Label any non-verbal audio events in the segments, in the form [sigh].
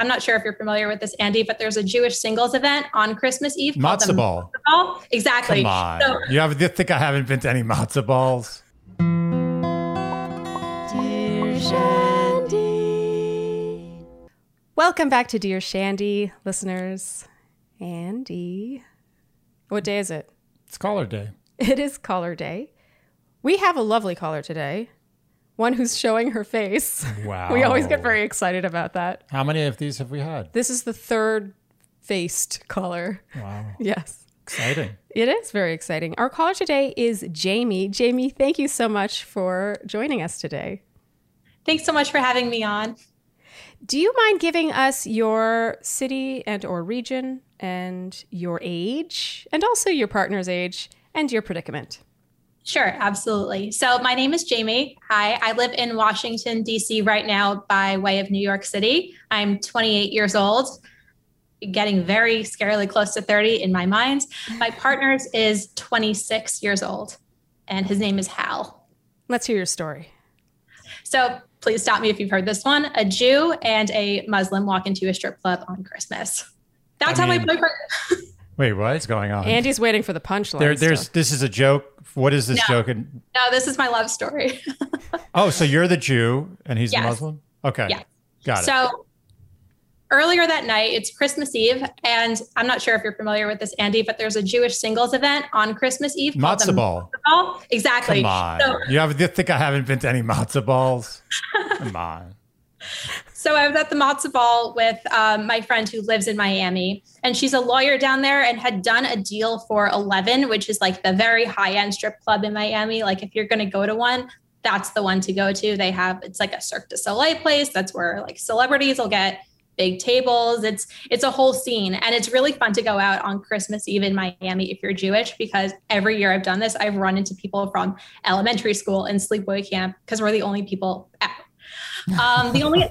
I'm not sure if you're familiar with this, Andy, but there's a Jewish singles event on Christmas Eve. called the Matzo ball. Matzo ball. Exactly. Come on. So you have, you think I haven't been to any matzo balls? Dear Shandy. Welcome back to Dear Shandy, listeners. Andy. What day is it? It's caller day. It is caller day. We have a lovely caller today, one who's showing her face. Wow. [laughs] We always get very excited about that. How many of these have we had? This is the third faced caller. Wow. [laughs] Yes. Exciting. It is very exciting. Our caller today is Jamie. Jamie, thank you so much for joining us today. thanks so much for having me on. Do you mind giving us your city and or region and your age and also your partner's age and your predicament? Sure, absolutely. So, my name is Jamie. Hi, I live in Washington, D.C. right now by way of New York City. I'm 28 years old, getting very scarily close to 30 in my mind. My [sighs] partner's is 26 years old, and his name is Hal. Let's hear your story. So, please stop me if you've heard this one. A Jew and a Muslim walk into a strip club on Christmas. That's I how my mean- boyfriend. [laughs] Wait, what's going on? Andy's waiting for the punchline. there, there's still. this is a joke. What is this No. joke? And, No, this is my love story. [laughs] oh, so you're the Jew and he's Yes. the Muslim? Okay. Yes. Got it. So earlier that night, it's Christmas Eve, and I'm not sure if you're familiar with this, Andy, but there's a Jewish singles event on Christmas Eve. Matzo ball. Matzo ball. Exactly. Come on. So, you have you think I haven't been to any matzo balls? Come on. [laughs] so I was at the matzo ball with um, my friend who lives in Miami, and she's a lawyer down there and had done a deal for 11, which is like the very high end strip club in Miami. Like if you're going to go to one, that's the one to go to. They have it's like a Cirque du Soleil place. That's where like celebrities will get big tables. It's it's a whole scene, and it's really fun to go out on Christmas Eve in Miami if you're Jewish because every year I've done this, I've run into people from elementary school and sleepaway camp because we're the only people out. Um, the only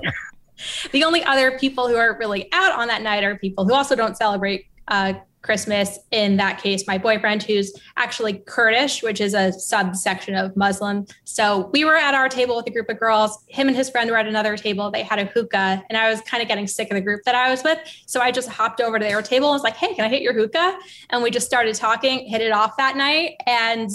[laughs] the only other people who are really out on that night are people who also don't celebrate uh, Christmas. In that case, my boyfriend, who's actually Kurdish, which is a subsection of Muslim. So we were at our table with a group of girls. Him and his friend were at another table. They had a hookah, and I was kind of getting sick of the group that I was with. So I just hopped over to their table and was like, "Hey, can I hit your hookah?" And we just started talking, hit it off that night, and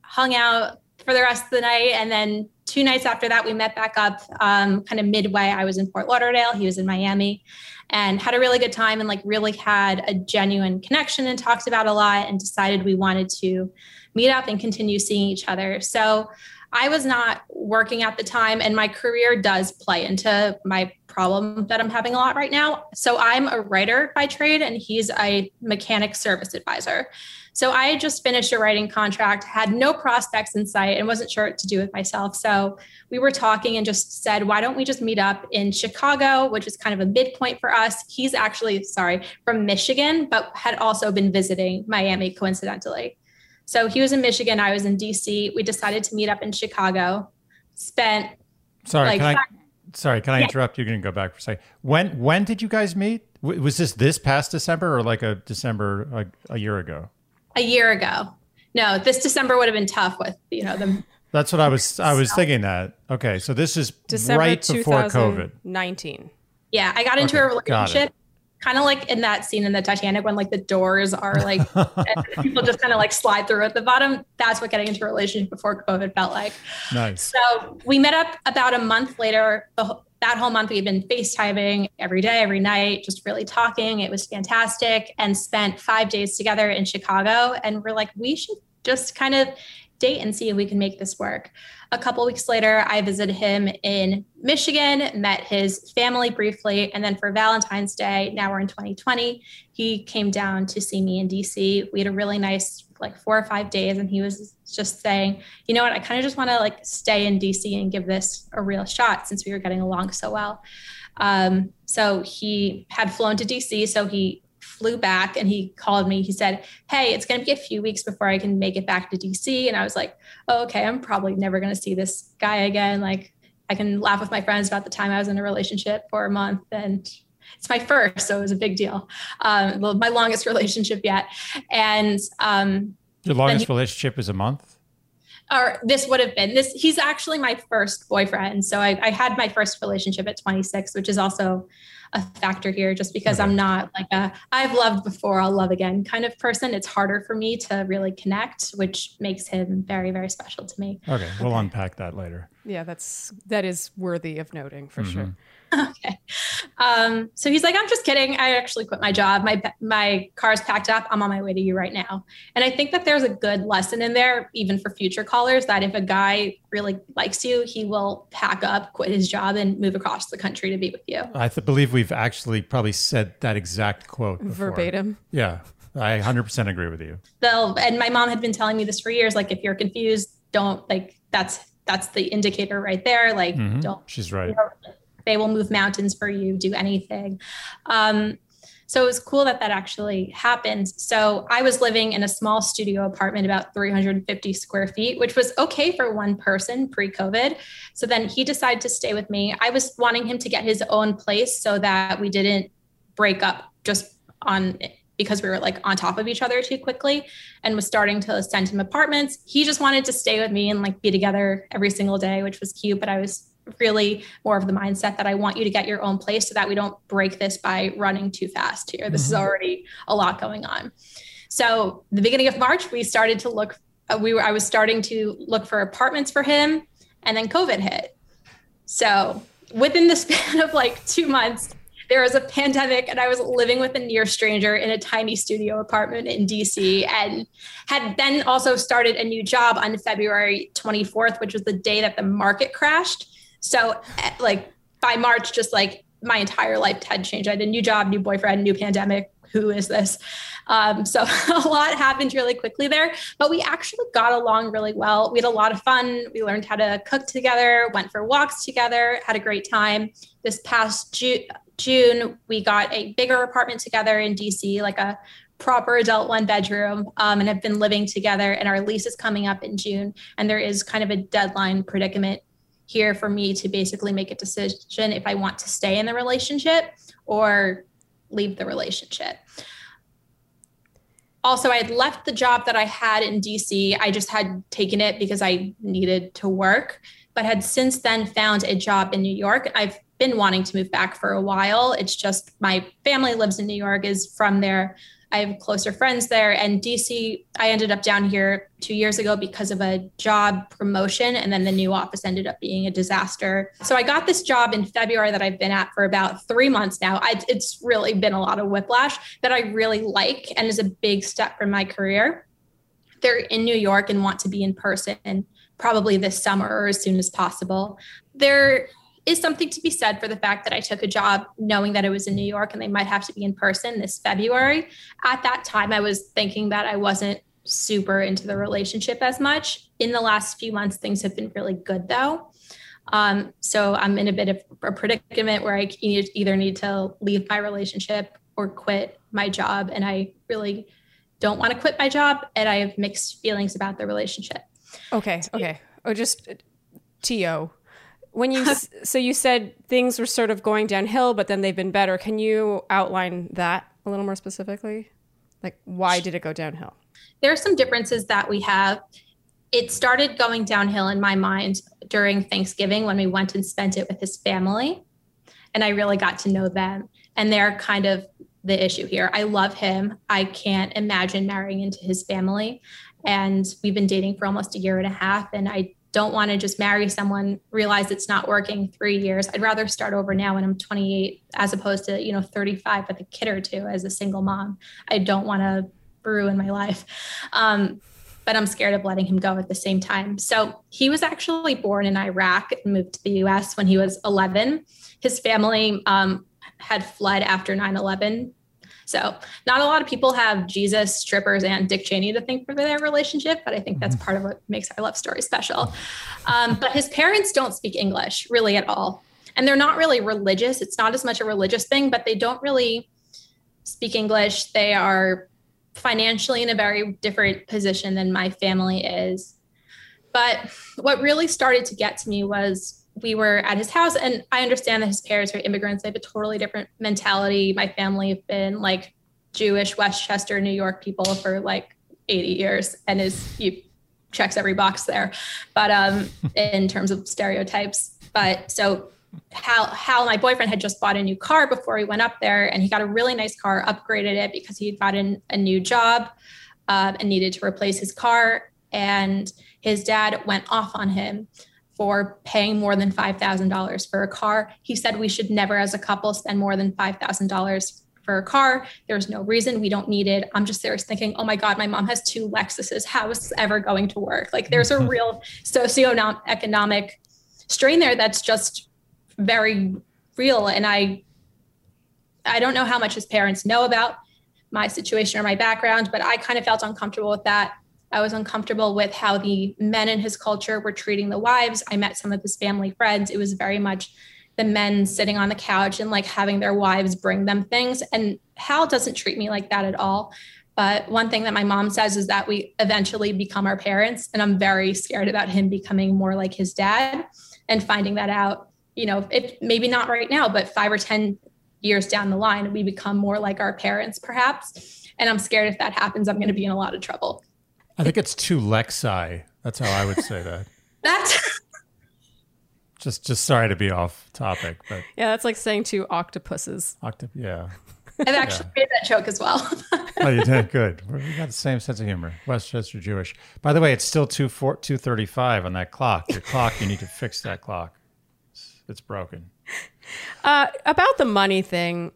hung out for the rest of the night. And then two nights after that, we met back up um, kind of midway. I was in Fort Lauderdale, he was in Miami, and had a really good time and like really had a genuine connection and talked about a lot and decided we wanted to meet up and continue seeing each other. So I was not working at the time, and my career does play into my problem that I'm having a lot right now. So I'm a writer by trade, and he's a mechanic service advisor. So I had just finished a writing contract, had no prospects in sight, and wasn't sure what to do with myself. So we were talking and just said, why don't we just meet up in Chicago, which is kind of a midpoint for us. He's actually, sorry, from Michigan, but had also been visiting Miami coincidentally. So he was in Michigan, I was in DC. We decided to meet up in Chicago. Spent Sorry, like can I Sorry, can I Yeah. interrupt? You're going to go back for a second. When when did you guys meet? Was this this past December or like a December a, a year ago? A year ago. No, this December would have been tough with, you know, the That's what I was I was thinking that. Okay, so this is December right before COVID. 2019. Yeah, I got into Okay, a relationship, kind of like in that scene in the Titanic when like the doors are like [laughs] and people just kind of like slide through at the bottom. That's what getting into a relationship before COVID felt like. Nice. So we met up about a month later. The, wh- that whole month we've been FaceTiming every day, every night, just really talking. It was fantastic, and spent five days together in Chicago. And we're like, we should just kind of date and see if we can make this work. A couple weeks later, I visited him in Michigan, met his family briefly, and then for Valentine's Day, now we're in 2020, he came down to see me in DC. We had a really nice like four or five days, and he was just saying, you know what, I kind of just want to like stay in DC and give this a real shot since we were getting along so well. Um, so he had flown to DC, so he flew back and he called me. He said, Hey, it's going to be a few weeks before I can make it back to DC. And I was like, oh, okay, I'm probably never going to see this guy again. Like, I can laugh with my friends about the time I was in a relationship for a month and it's my first, so it was a big deal. Um, well, my longest [laughs] relationship yet. And um, Your longest he- relationship is a month? or this would have been this. He's actually my first boyfriend. So I, I had my first relationship at 26, which is also a factor here just because okay. I'm not like a I've loved before, I'll love again kind of person. It's harder for me to really connect, which makes him very, very special to me. Okay. We'll okay. unpack that later. Yeah, that's that is worthy of noting for mm-hmm. sure. Okay. Um, so he's like, I'm just kidding. I actually quit my job. My my car's packed up. I'm on my way to you right now. And I think that there's a good lesson in there, even for future callers, that if a guy really likes you, he will pack up, quit his job, and move across the country to be with you. I th- believe we've actually probably said that exact quote before. verbatim. Yeah. I 100% agree with you. They'll, and my mom had been telling me this for years. Like, if you're confused, don't like that's that's the indicator right there. Like, mm-hmm. don't. She's right. You know, they will move mountains for you, do anything. Um, so it was cool that that actually happened. So I was living in a small studio apartment, about 350 square feet, which was okay for one person pre COVID. So then he decided to stay with me. I was wanting him to get his own place so that we didn't break up just on because we were like on top of each other too quickly and was starting to send him apartments. He just wanted to stay with me and like be together every single day, which was cute. But I was really more of the mindset that I want you to get your own place so that we don't break this by running too fast here. This mm-hmm. is already a lot going on. So the beginning of March, we started to look. Uh, we were. I was starting to look for apartments for him, and then COVID hit. So within the span [laughs] of like two months, there was a pandemic, and I was living with a near stranger in a tiny studio apartment in DC, and had then also started a new job on February 24th, which was the day that the market crashed. So eh, like by March, just like my entire life had changed. I had a new job, new boyfriend, new pandemic. Who is this? Um, so [laughs] a lot happened really quickly there, but we actually got along really well. We had a lot of fun. We learned how to cook together, went for walks together, had a great time. This past Ju- June, we got a bigger apartment together in DC, like a proper adult one bedroom, um, and have been living together. And our lease is coming up in June, and there is kind of a deadline predicament here for me to basically make a decision if I want to stay in the relationship or leave the relationship. Also, I had left the job that I had in DC. I just had taken it because I needed to work, but had since then found a job in New York. I've been wanting to move back for a while. It's just my family lives in New York, is from there. I have closer friends there. And DC, I ended up down here two years ago because of a job promotion. And then the new office ended up being a disaster. So I got this job in February that I've been at for about three months now. I, it's really been a lot of whiplash that I really like and is a big step for my career. They're in New York and want to be in person probably this summer or as soon as possible. They're is something to be said for the fact that I took a job knowing that it was in New York and they might have to be in person this February. At that time, I was thinking that I wasn't super into the relationship as much. In the last few months, things have been really good though. Um, so I'm in a bit of a predicament where I either need to leave my relationship or quit my job. And I really don't want to quit my job. And I have mixed feelings about the relationship. Okay. Okay. Or oh, just TO when you [laughs] so you said things were sort of going downhill, but then they've been better. Can you outline that a little more specifically? Like why did it go downhill? There are some differences that we have. It started going downhill in my mind during Thanksgiving when we went and spent it with his family. And I really got to know them. And they're kind of the issue here. I love him. I can't imagine marrying into his family. And we've been dating for almost a year and a half. And I don't want to just marry someone, realize it's not working three years. I'd rather start over now when I'm 28 as opposed to, you know, 35 with a kid or two as a single mom. I don't want to ruin my life. Um, but I'm scared of letting him go at the same time. So he was actually born in Iraq and moved to the US when he was 11. His family um, had fled after 9 11 so, not a lot of people have Jesus, strippers, and Dick Cheney to thank for their relationship, but I think that's mm-hmm. part of what makes our love story special. Um, but his parents don't speak English really at all. And they're not really religious. It's not as much a religious thing, but they don't really speak English. They are financially in a very different position than my family is. But what really started to get to me was we were at his house and i understand that his parents are immigrants they have a totally different mentality my family have been like jewish westchester new york people for like 80 years and is you checks every box there. But um, [laughs] in terms of stereotypes, but so Hal, Hal, my boyfriend, had just bought a new car before he went up there, and he got a really nice car, upgraded it because he had gotten a new job uh, and needed to replace his car. And his dad went off on him for paying more than $5,000 for a car. He said we should never, as a couple, spend more than $5,000 for a car. There's no reason we don't need it. I'm just there thinking, oh my God, my mom has two Lexuses. How is this ever going to work? Like there's a mm-hmm. real socioeconomic strain there that's just very real. And I I don't know how much his parents know about my situation or my background, but I kind of felt uncomfortable with that. I was uncomfortable with how the men in his culture were treating the wives. I met some of his family friends. It was very much the men sitting on the couch and like having their wives bring them things. And Hal doesn't treat me like that at all. But one thing that my mom says is that we eventually become our parents. And I'm very scared about him becoming more like his dad and finding that out. You know, if maybe not right now, but five or 10 years down the line, we become more like our parents, perhaps. And I'm scared if that happens, I'm going to be in a lot of trouble. I think it's two Lexi. That's how I would say that. [laughs] That's [laughs] just just sorry to be off topic, but yeah, that's like saying two octopuses. Octop, yeah. I've actually yeah. made that joke as well. [laughs] oh, you did good. We got the same sense of humor. Westchester Jewish. By the way, it's still two four two thirty five on that clock. Your clock. You need to fix that clock. It's, it's broken. Uh, about the money thing,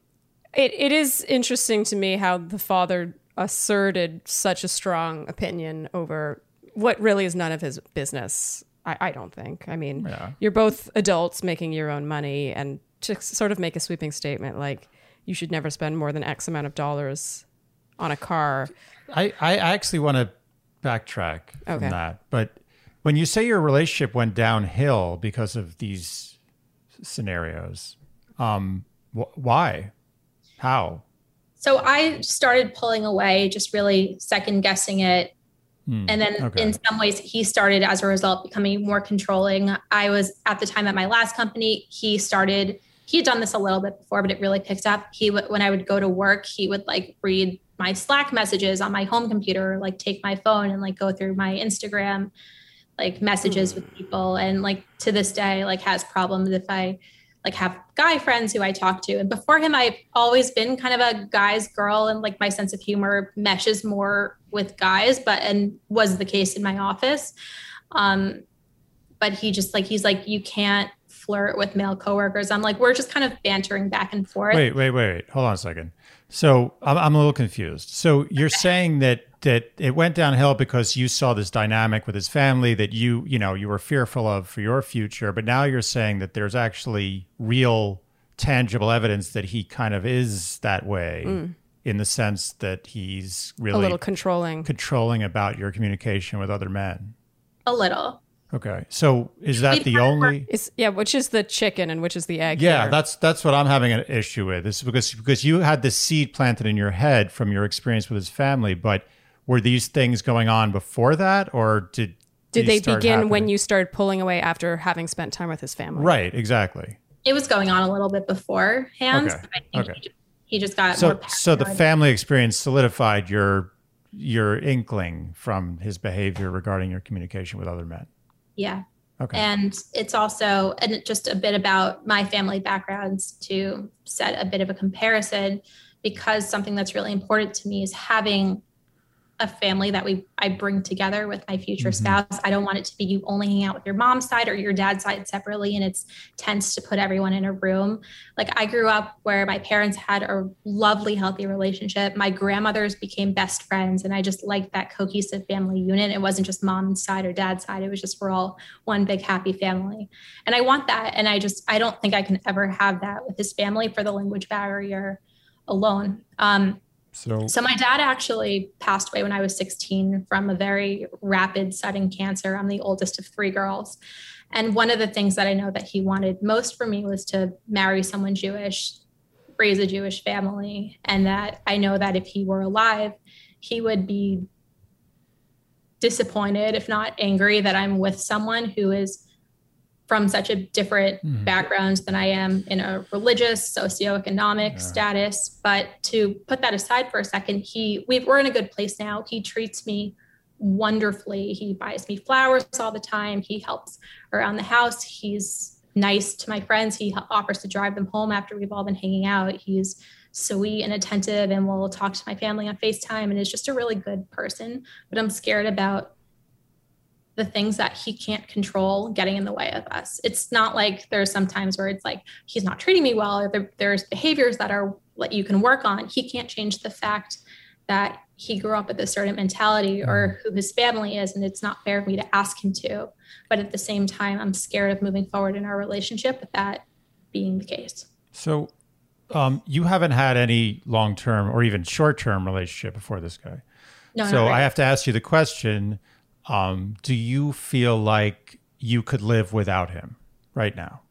it, it is interesting to me how the father asserted such a strong opinion over what really is none of his business. I, I don't think. I mean, yeah. you're both adults making your own money, and to sort of make a sweeping statement like you should never spend more than X amount of dollars on a car. I, I actually want to backtrack from okay. that. But when you say your relationship went downhill because of these scenarios, um, wh- why? How? So I started pulling away, just really second guessing it. Hmm. And then okay. in some ways, he started as a result becoming more controlling. I was at the time at my last company, he started, he had done this a little bit before, but it really picked up. He would, when I would go to work, he would like read my Slack messages on my home computer, like take my phone and like go through my Instagram like messages with people. And like to this day, like has problems if I, like have guy friends who I talk to. And before him, I've always been kind of a guy's girl and like my sense of humor meshes more with guys, but and was the case in my office. Um, but he just like he's like, you can't flirt with male coworkers. I'm like, we're just kind of bantering back and forth. Wait, wait, wait, wait. Hold on a second. So I'm, I'm a little confused. So you're saying that that it went downhill because you saw this dynamic with his family that you you know you were fearful of for your future. But now you're saying that there's actually real tangible evidence that he kind of is that way mm. in the sense that he's really a little controlling. controlling about your communication with other men. A little. Okay. So is that the only is yeah which is the chicken and which is the egg yeah here? that's that's what i'm having an issue with. This is because because you had this seed planted in your head from your experience with his family but were these things going on before that or did did they begin happening? when you started pulling away after having spent time with his family right exactly it was going on a little bit beforehand okay. okay. He, he, just got so so the family experience solidified your your inkling from his behavior regarding your communication with other men yeah Okay. And it's also and just a bit about my family backgrounds to set a bit of a comparison because something that's really important to me is having a family that we I bring together with my future mm-hmm. spouse. I don't want it to be you only hang out with your mom's side or your dad's side separately and it's tense to put everyone in a room. Like I grew up where my parents had a lovely healthy relationship. My grandmothers became best friends and I just liked that cohesive family unit. It wasn't just mom's side or dad's side. It was just we're all one big happy family. And I want that and I just I don't think I can ever have that with his family for the language barrier alone. Um, so, so my dad actually passed away when I was 16 from a very rapid sudden cancer. I'm the oldest of three girls. And one of the things that I know that he wanted most for me was to marry someone Jewish, raise a Jewish family. And that I know that if he were alive, he would be disappointed, if not angry, that I'm with someone who is from such a different mm. background than I am in a religious, socioeconomic yeah. status. But to put that aside for a second, he we, we're in a good place now. He treats me wonderfully. He buys me flowers all the time. He helps around the house. He's nice to my friends. He offers to drive them home after we've all been hanging out. He's sweet and attentive and will talk to my family on FaceTime and is just a really good person. But I'm scared about the things that he can't control getting in the way of us. It's not like there's some times where it's like he's not treating me well or there, there's behaviors that are that you can work on. He can't change the fact that he grew up with a certain mentality or mm. who his family is and it's not fair for me to ask him to. But at the same time, I'm scared of moving forward in our relationship with that being the case. So um, you haven't had any long term or even short term relationship before this guy. No, so I have to ask you the question um, Do you feel like you could live without him right now?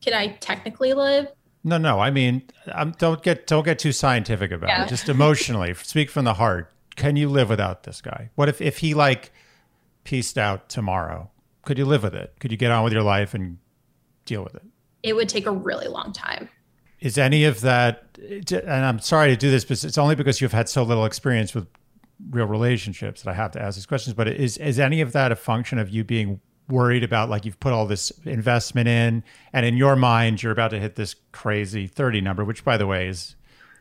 Can I technically live? No, no. I mean, um, don't get don't get too scientific about yeah. it. Just emotionally, [laughs] speak from the heart. Can you live without this guy? What if if he like pieced out tomorrow? Could you live with it? Could you get on with your life and deal with it? It would take a really long time is any of that and i'm sorry to do this but it's only because you've had so little experience with real relationships that i have to ask these questions but is is any of that a function of you being worried about like you've put all this investment in and in your mind you're about to hit this crazy 30 number which by the way is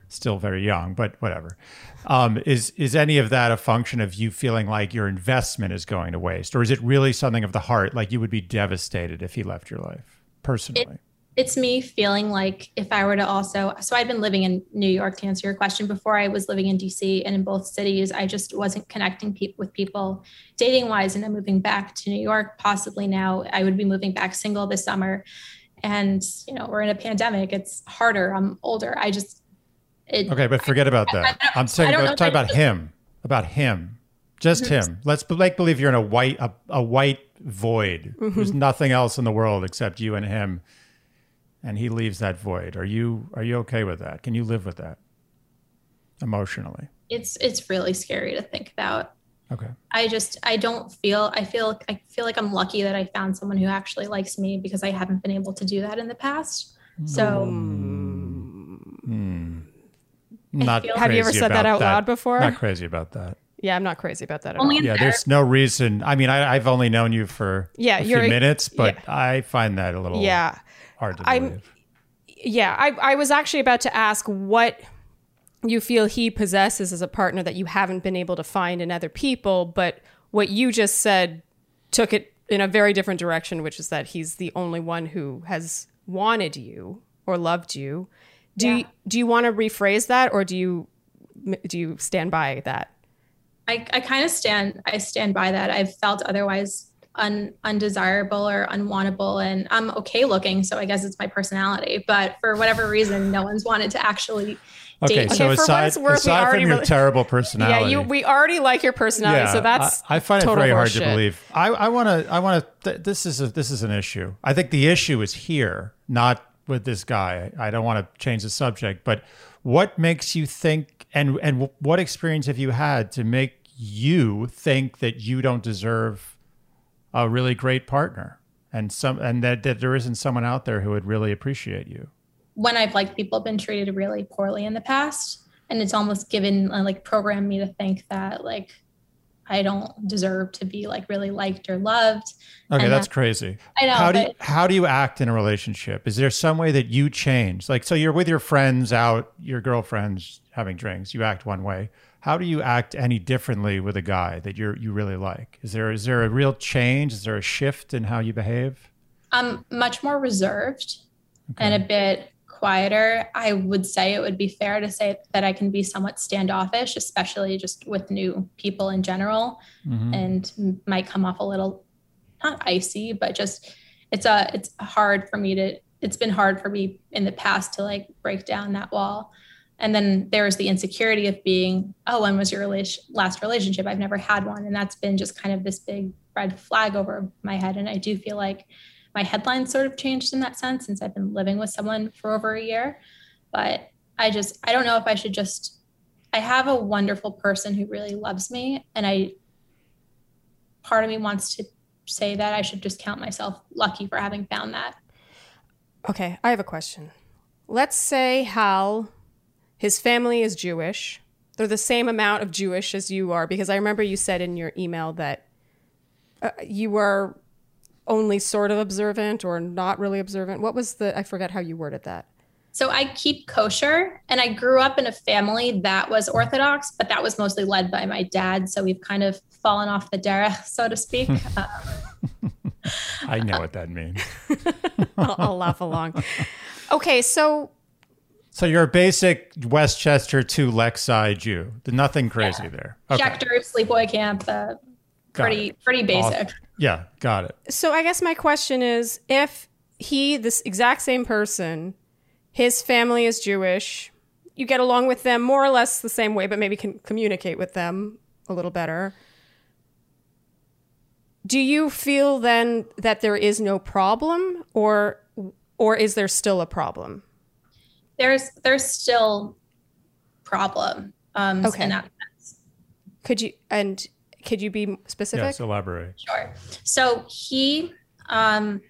still very young but whatever. Um, is is any of that a function of you feeling like your investment is going to waste or is it really something of the heart like you would be devastated if he left your life personally? It- it's me feeling like if I were to also, so I'd been living in New York to answer your question before I was living in DC and in both cities, I just wasn't connecting pe- with people dating wise. And I'm moving back to New York. Possibly now I would be moving back single this summer. And, you know, we're in a pandemic. It's harder. I'm older. I just, it, okay, but forget about that. I, am saying about, talking about him, about him, just mm-hmm. him. Let's make believe you're in a white, a, a white void. Mm-hmm. There's nothing else in the world except you and him and he leaves that void. Are you are you okay with that? Can you live with that emotionally? It's it's really scary to think about. Okay. I just I don't feel I feel I feel like I'm lucky that I found someone who actually likes me because I haven't been able to do that in the past. So mm. not have you ever said that out that. loud before? Not crazy about that. Yeah, I'm not crazy about that at only all. Yeah, there's no reason. I mean, I, have only known you for yeah, a few minutes, but yeah. I find that a little yeah hard to believe. I'm, yeah, I, I was actually about to ask what you feel he possesses as a partner that you haven't been able to find in other people, but what you just said took it in a very different direction, which is that he's the only one who has wanted you or loved you. Do yeah. you, do you want to rephrase that, or do you do you stand by that? I, I kind of stand I stand by that. I've felt otherwise un, undesirable or unwantable and i'm okay looking so i guess it's my personality but for whatever reason no one's wanted to actually Okay, so okay, aside, worth, aside from your really, terrible personality, [laughs] yeah, you, we already like your personality, yeah, so that's I, I find it very hard to believe. I want to, I want to. Th- this is a, this is an issue. I think the issue is here, not with this guy. I don't want to change the subject, but what makes you think, and and what experience have you had to make you think that you don't deserve a really great partner. And some and that, that there isn't someone out there who would really appreciate you. When i've liked people have been treated really poorly in the past and it's almost given uh, like programmed me to think that like i don't deserve to be like really liked or loved. Okay that's crazy. I know how do you, how do you act in a relationship? Is there some way that you change? Like so you're with your friends out your girlfriends having drinks you act one way how do you act any differently with a guy that you you really like? Is there is there a real change? Is there a shift in how you behave? I'm much more reserved okay. and a bit quieter. I would say it would be fair to say that I can be somewhat standoffish, especially just with new people in general, mm-hmm. and might come off a little not icy, but just it's a it's hard for me to it's been hard for me in the past to like break down that wall. And then there's the insecurity of being, oh, when was your last relationship? I've never had one. And that's been just kind of this big red flag over my head. And I do feel like my headlines sort of changed in that sense since I've been living with someone for over a year. But I just, I don't know if I should just, I have a wonderful person who really loves me. And I, part of me wants to say that I should just count myself lucky for having found that. Okay, I have a question. Let's say Hal his family is Jewish. they're the same amount of Jewish as you are because I remember you said in your email that uh, you were only sort of observant or not really observant. What was the I forget how you worded that. So I keep kosher and I grew up in a family that was Orthodox, but that was mostly led by my dad. So we've kind of fallen off the derech, [laughs] so to speak. [laughs] uh, I know what that means. [laughs] I'll, I'll laugh along. Okay, so So you're a basic Westchester two Lexi Jew. Nothing crazy there. Okay. Schechter, sleepaway camp, uh, pretty it. pretty basic. Awesome. Yeah, got it. so I guess my question is if he this exact same person, his family is Jewish, you get along with them more or less the same way, but maybe can communicate with them a little better. Do you feel then that there is no problem or or is there still a problem? There's there's still problem. Um, Okay. in that sense. Could you and could you be specific? Yes, elaborate. Sure. So he, um,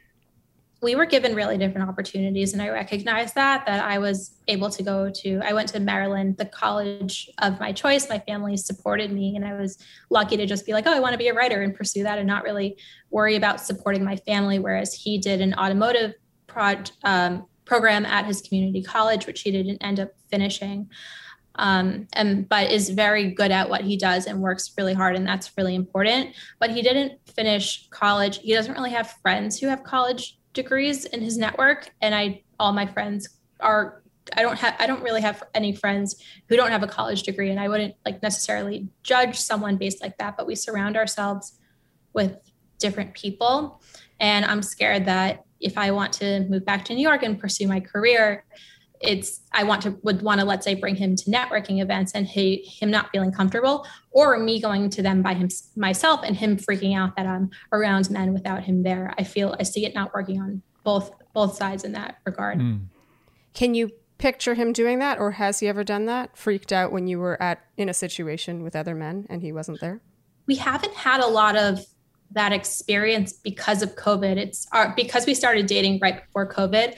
we were given really different opportunities, and I recognized that that I was able to go to. I went to Maryland, the college of my choice. My family supported me, and I was lucky to just be like, "Oh, I want to be a writer," and pursue that, and not really worry about supporting my family. Whereas he did an automotive prod, um, program at his community college, which he didn't end up finishing um, and but is very good at what he does and works really hard, and that's really important. But he didn't finish college. He doesn't really have friends who have college degrees in his network, and I all my friends are. I don't have. I don't really have any friends who don't have a college degree, and I wouldn't like necessarily judge someone based like that. But we surround ourselves with different people, and I'm scared that if I want to move back to New York and pursue my career, it's I want to would want to let's say bring him to networking events and he him not feeling comfortable or me going to them by him myself and him freaking out that I'm around men without him there. I feel I see it not working on both both sides in that regard. Mm. Can you picture him doing that or has he ever done that? Freaked out when you were at in a situation with other men and he wasn't there? We haven't had a lot of that experience because of COVID. It's our because we started dating right before COVID.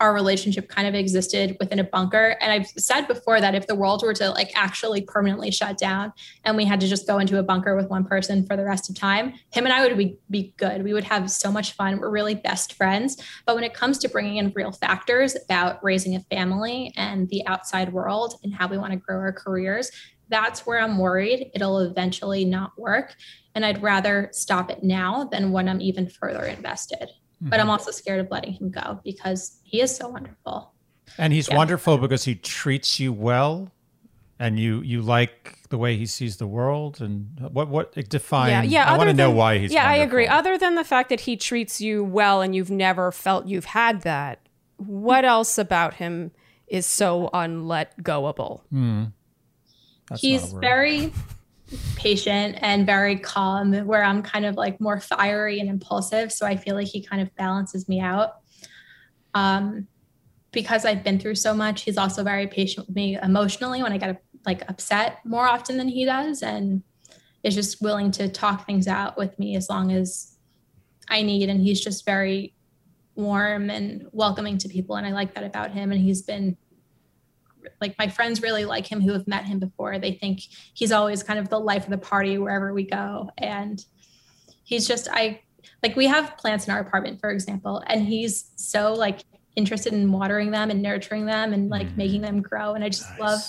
Our relationship kind of existed within a bunker. And I've said before that if the world were to like actually permanently shut down and we had to just go into a bunker with one person for the rest of time, him and I would be, be good. We would have so much fun. We're really best friends. But when it comes to bringing in real factors about raising a family and the outside world and how we want to grow our careers, that's where I'm worried it'll eventually not work. And I'd rather stop it now than when I'm even further invested. But I'm mm-hmm. also scared of letting him go because he is so wonderful. And he's Yeah. wonderful because he treats you well, and you you like the way he sees the world. And what what defines? yeah, yeah. I want to know why he's. Yeah, I agree. Other than the fact that he treats you well and you've never felt you've had that, what else about him is so unlet goable? Hmm. That's not He's a word. very patient and very calm, where I'm kind of like more fiery and impulsive. So I feel like he kind of balances me out. Um, because I've been through so much, he's also very patient with me emotionally when I get like upset more often than he does, and is just willing to talk things out with me as long as I need. And he's just very warm and welcoming to people, and I like that about him. And he's been like my friends really like him who have met him before. They think he's always kind of the life of the party wherever we go. And he's just, I like, we have plants in our apartment, for example, and he's so like interested in watering them and nurturing them and like mm-hmm. making them grow. And I just love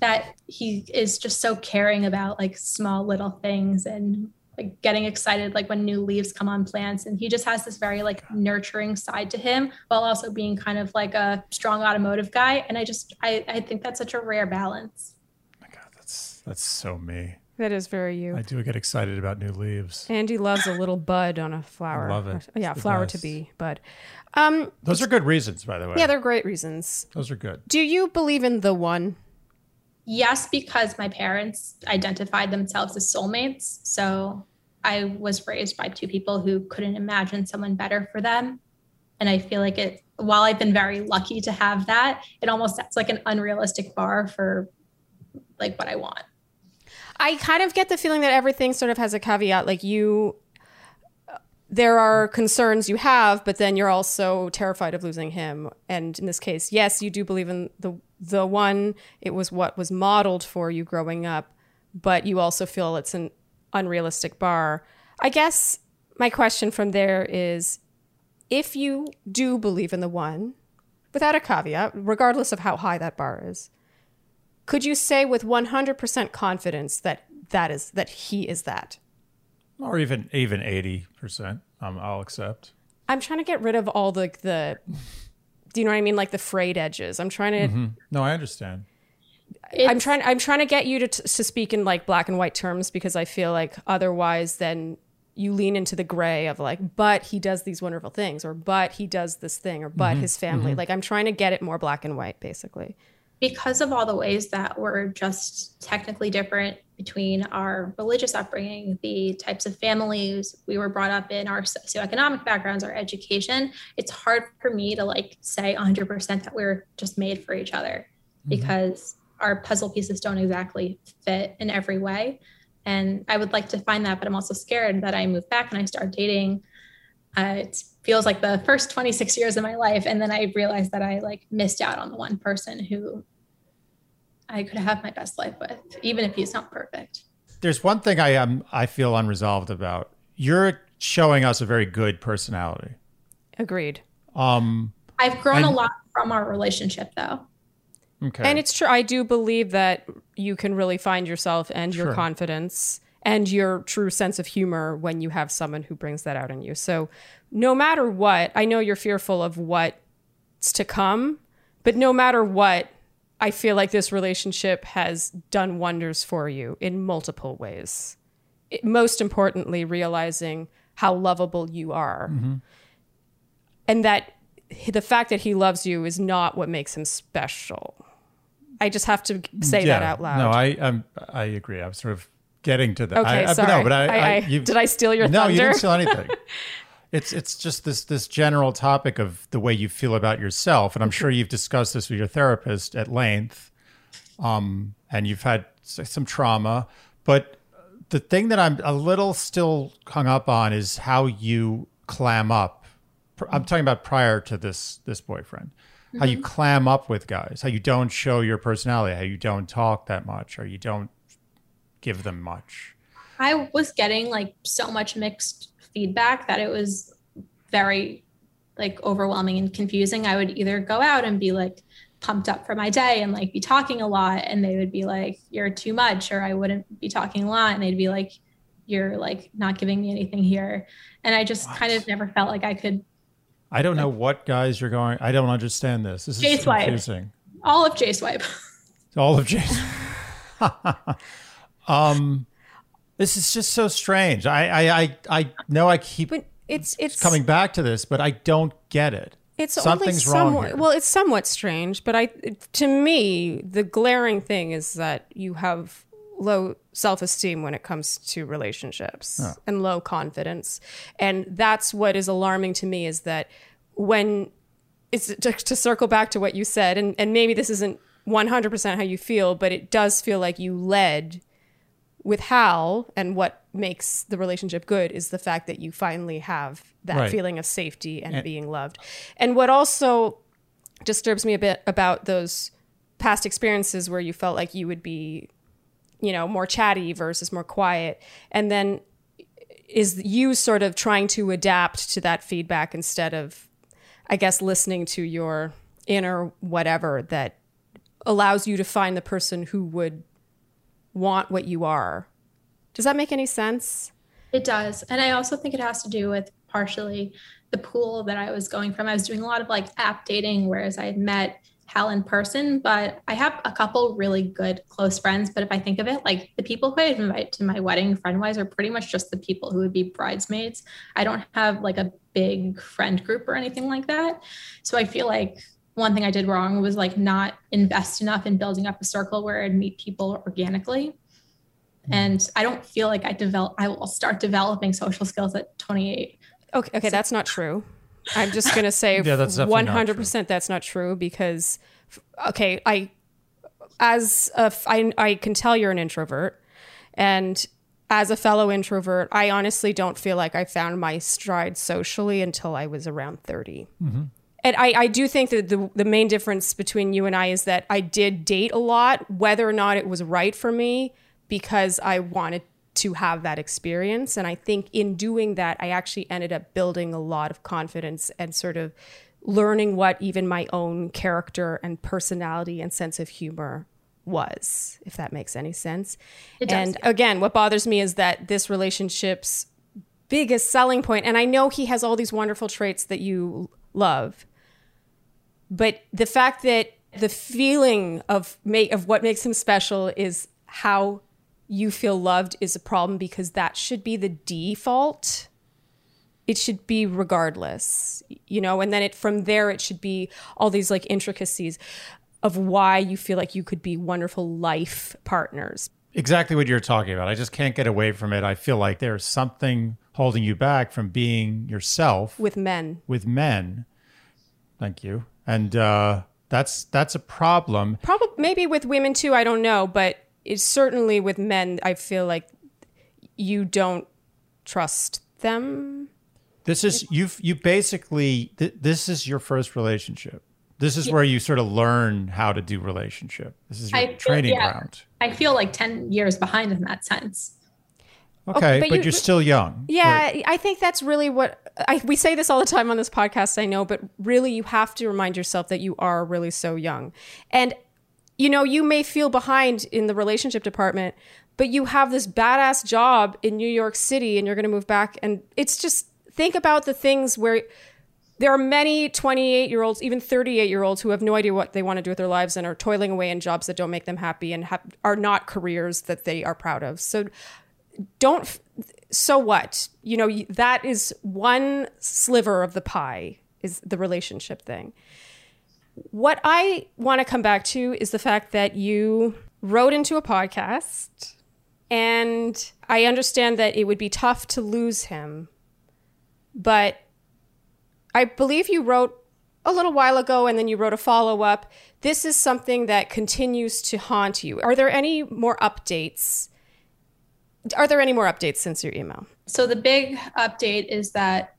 that he is just so caring about like small little things and like getting excited like when new leaves come on plants and he just has this very like nurturing side to him while also being kind of like a strong automotive guy and i just i, I think that's such a rare balance My God, that's that's so me. That is very you. I do get excited about new leaves. Andy loves a little bud on a flower. I love it. Yeah, It's the flower to be bud. Um, Those are good reasons, by the way. yeah, they're great reasons. those are good. Do you believe in the one? Yes because my parents identified themselves as soulmates so i was raised by two people who couldn't imagine someone better for them and i feel like it while i've been very lucky to have that it almost sets like an unrealistic bar for like what i want I kind of get the feeling that everything sort of has a caveat. Like you, there are concerns you have, but then you're also terrified of losing him. And in this case, yes, you do believe in the the one, it was what was modeled for you growing up, but you also feel it's an unrealistic bar. I guess my question from there is if you do believe in the one, without a caveat, regardless of how high that bar is, could you say with 100% confidence that that is that he is that? Or even even 80%, um, I'll accept. I'm trying to get rid of all the the do you know what I mean like the frayed edges. I'm trying to Mm-hmm. No, I understand. I'm trying. I'm trying to get you to, to speak in like black and white terms because I feel like otherwise, then you lean into the gray of like, but he does these wonderful things, or but he does this thing, or but his family. Like I'm trying to get it more black and white, basically. Because of all the ways that we're just technically different between our religious upbringing, the types of families we were brought up in, our socioeconomic backgrounds, our education, it's hard for me to like say 100% that we're just made for each other because our puzzle pieces don't exactly fit in every way. And I would like to find that, but I'm also scared that I move back and I start dating. Uh, it feels like the first 26 years of my life, and then I realized that I like missed out on the one person who I could have my best life with, even if he's not perfect. There's one thing I am I feel unresolved about. You're showing us a very good personality. Agreed. Um I've grown a lot from our relationship, though. okay. And it's true. I do believe that you can really find yourself and your Sure. confidence and your true sense of humor when you have someone who brings that out in you. So, no matter what, I know you're fearful of what's to come, but no matter what, I feel like this relationship has done wonders for you in multiple ways. It, most importantly, realizing how lovable you are. And that the fact that he loves you is not what makes him special. I just have to say that out loud. No, I um, I agree. I'm sort of getting to that. okay, I, I- sorry. no, but I, I, I- did I steal your no, thunder? you didn't steal anything. [laughs] it's it's just this this general topic of the way you feel about yourself, and I'm sure you've discussed this with your therapist at length. Um, and you've had some trauma, but the thing that I'm a little still hung up on is how you clam up. I'm talking about prior to this this boyfriend. How you clam up with guys, how you don't show your personality, how you don't talk that much, or you don't give them much. I was getting like so much mixed feedback that it was very like overwhelming and confusing. I would either go out and be like pumped up for my day and like be talking a lot and they would be like you're too much or I wouldn't be talking a lot and they'd be like you're like not giving me anything here. And I just kind of never felt like I could I don't know what guys you're going. I don't understand this. This is Swipe. confusing. all of JSwipe. All of Jason. [laughs] um, this is just so strange. I, I, I, I know I keep but it's it's coming back to this, but I don't get it. It's Something's only wrong here. Well, it's somewhat strange, but I, to me, the glaring thing is that you have low self-esteem when it comes to relationships and low confidence, and that's what is alarming to me. Is that when it's to, to circle back to what you said, and, and maybe this isn't 100% how you feel, but it does feel like you led with Hal, and what makes the relationship good is the fact that you finally have that Right. feeling of safety and, being loved. And what also disturbs me a bit about those past experiences where you felt like you would be, you know, more chatty versus more quiet, and then is you sort of trying to adapt to that feedback instead of, I guess, listening to your inner whatever that allows you to find the person who would want what you are. Does that make any sense? It does. And I also think it has to do with partially the pool that I was going from. I was doing a lot of like app dating, whereas I had met Hal in person, but I have a couple really good close friends. But if I think of it, like the people who I invite to my wedding friend wise are pretty much just the people who would be bridesmaids. I don't have like a big friend group or anything like that. So I feel like one thing I did wrong was like not invest enough in building up a circle where I'd meet people organically hmm. and I don't feel like I develop. I will start developing social skills at 28. Okay, okay, that's not true. I'm just gonna say [laughs] Yeah, that's definitely one not hundred percent that's not true because, okay, I as a f- I I can tell you're an introvert, and as a fellow introvert, I honestly don't feel like I found my stride socially until I was around 30. Mm-hmm. And I, I do think that the, the main difference between you and I is that I did date a lot, whether or not it was right for me, because I wanted to have that experience. And I think in doing that, I actually ended up building a lot of confidence and sort of learning what even my own character and personality and sense of humor was, if that makes any sense. It does, and yeah. again, what bothers me is that this relationship's biggest selling point, and I know he has all these wonderful traits that you love, but the fact that the feeling of make of what makes him special is how you feel loved is a problem because that should be the default it should be regardless you know and then it from there it should be all these like intricacies of why you feel like you could be wonderful life partners Exactly what you're talking about. I just can't get away from it. I feel like there's something holding you back from being yourself with men with men. Thank you. And uh, that's that's a problem. probably maybe with women too i don't know but it's certainly with men i feel like you don't trust them This is you've you basically th- this is your first relationship. This is where you sort of learn how to do relationship. This is your I feel- training yeah. ground. I feel like 10 years behind in that sense. Okay, but but, you- you, are still young. Yeah, I think that's really what I, we say this all the time on this podcast. I know, but really, you have to remind yourself that you are really so young, and you know you may feel behind in the relationship department, but you have this badass job in New York City, and you're going to move back, and it's just think about the things where. There are many 28 year olds, even 38 year olds, who have no idea what they want to do with their lives and are toiling away in jobs that don't make them happy and are not careers that they are proud of. So don't so what? You know that is one sliver of the pie is the relationship thing. What i want to come back to is the fact that you wrote into a podcast and i understand that it would be tough to lose him but i believe you wrote a little while ago and then you wrote a follow-up. This is something that continues to haunt you. Are there any more updates are there any more updates since your email? So the big update is that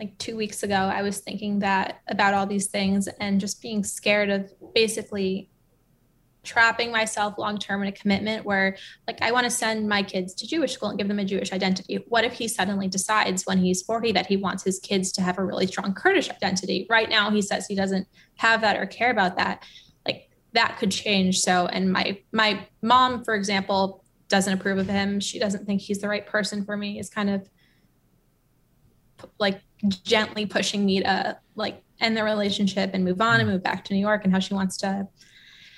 like 2 weeks ago I was thinking that about all these things and just being scared of basically trapping myself long term in a commitment where like I want to send my kids to Jewish school and give them a Jewish identity. What if he suddenly decides when he's 40 that he wants his kids to have a really strong Kurdish identity? Right now he says he doesn't have that or care about that. Like that could change. So and my my mom for example doesn't approve of him. She doesn't think he's the right person for me. Is kind of like gently pushing me to like end the relationship and move on and move back to New York and how she wants to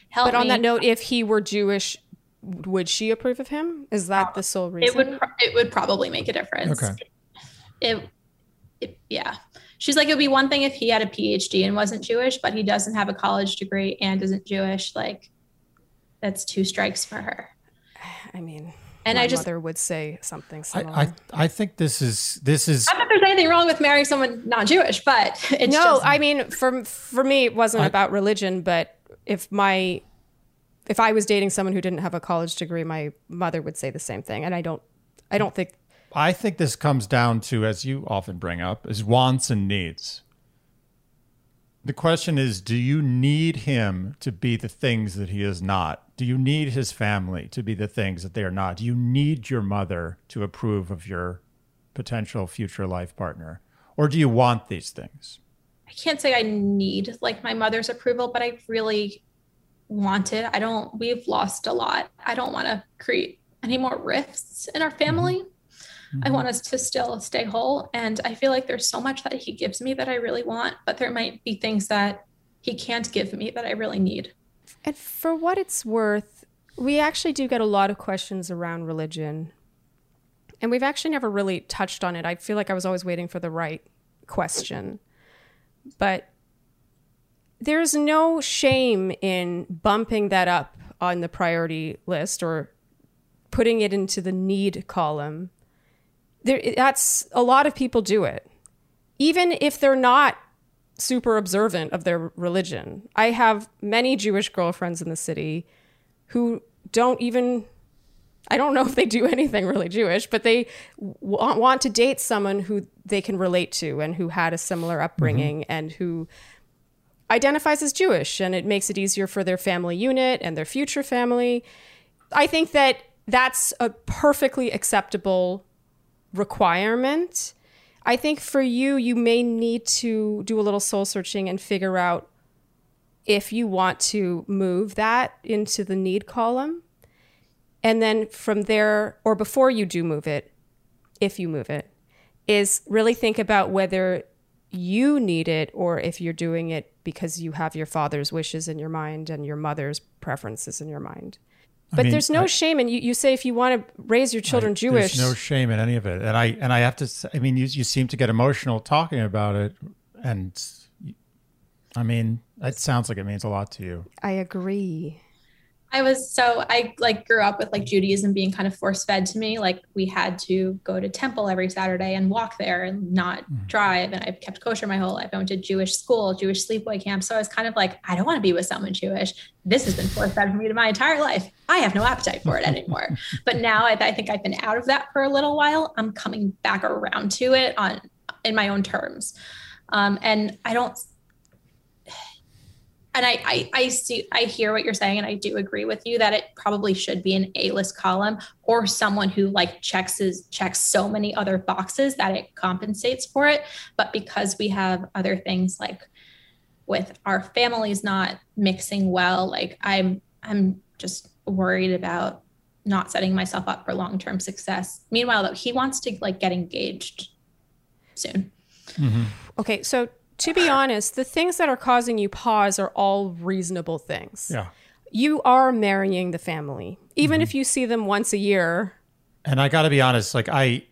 help But on me. that note, if he were Jewish, would she approve of him? Is that the sole reason? it would pro- it would probably make a difference. Okay. It, it yeah. She's like it would be one thing if he had a PhD and wasn't Jewish, but he doesn't have a college degree and isn't Jewish. Like that's two strikes for her. I mean, And my I just mother would say something similar. I, I I think this is this is not that there's anything wrong with marrying someone non-Jewish, but [laughs] it's no, just I mean, for for me, it wasn't I- about religion, but if my if I was dating someone who didn't have a college degree, my mother would say the same thing, and I don't, I don't think. I think this comes down to, as you often bring up, is wants and needs. The question is, do you need him to be the things that he is not? Do you need his family to be the things that they are not? Do you need your mother to approve of your potential future life partner? Or do you want these things? I can't say I need like my mother's approval, but I really want it. I don't, we've lost a lot. I don't want to create any more rifts in our mm-hmm. family. I want mm-hmm. us to still stay whole. And I feel like there's so much that he gives me that I really want, but there might be things that he can't give me that I really need. And for what it's worth, we actually do get a lot of questions around religion, and we've actually never really touched on it. I feel like I was always waiting for the right question, but there's no shame in bumping that up on the priority list or putting it into the need column. There, that's a lot of people do it, even if they're not super observant of their religion. I have many Jewish girlfriends in the city who don't even I don't know if they do [laughs] anything really Jewish, but they want, want to date someone who they can relate to and who had a similar upbringing mm-hmm. and who identifies as Jewish and it makes it easier for their family unit and their future family. I think that that's a perfectly acceptable requirement. I think for you, you may need to do a little soul searching and figure out if you want to move that into the need column. And then from there, or before you do move it, if you move it, is really think about whether you need it or if you're doing it because you have your father's wishes in your mind and your mother's preferences in your mind. But mean, there's no I- shame, and you, you say if you want to raise your children Jewish, There's no shame in any of it, and I and I have to. Say, I mean, you you seem to get emotional talking about it, and I mean, it sounds like it means a lot to you. I agree. I was so I like grew up with like Judaism being kind of force fed to me. Like we had to go to temple every Saturday and walk there and not drive. And I've kept kosher my whole life. I went to Jewish school, Jewish sleepaway camp. So I was kind of like, I don't want to be with someone Jewish. This has been force fed for me to my entire life. I have no appetite for it [laughs] anymore. but now I, I think I've been out of that for a little while. I'm coming back around to it on in my own terms. Um, and I don't and I, I I see I hear what you're saying and I do agree with you that it probably should be an A-list column or someone who like checks is checks so many other boxes that it compensates for it. But because we have other things like with our families not mixing well like I'm I'm just worried about not setting myself up for long-term success. Meanwhile though he wants to like get engaged soon. Mm-hmm. Okay, so to be honest, the things that are causing you pause are all reasonable things. Yeah, You are marrying the family, even if you see them once a year. and I got to be honest. Like I,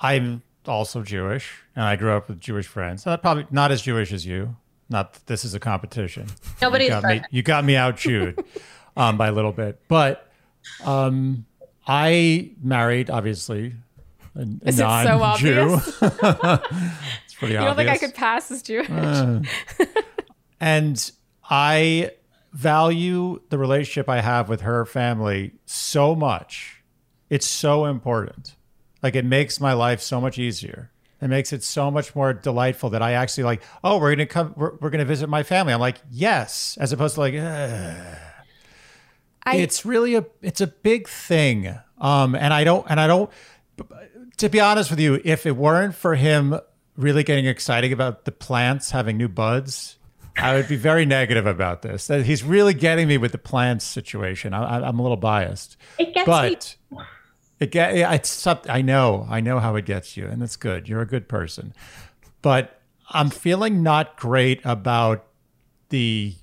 I'm also Jewish, and I grew up with Jewish friends. Uh, probably not as Jewish as you. Not that this is a competition. nobody's you got me, you got me out chewed [laughs] um, by a little bit. But um, I married, obviously, a, a Is it so non-Jew. obvious? it's [laughs] pretty You don't think I could pass as Jewish? and I value the relationship I have with her family so much. It's so important. Like it makes my life so much easier. It makes it so much more delightful that I actually like, oh, we're gonna come, we're, we're gonna visit my family. I'm like, yes, as opposed to like, I, it's really a it's a big thing um and i don't and i don't to be honest with you if it weren't for him really getting excited about the plants having new buds i would be very negative about this. That he's really getting me with the plants situation. I, I- i'm a little biased. It gets me but it get it's i know i know how it gets you and that's good. You're a good person. But i'm feeling not great about the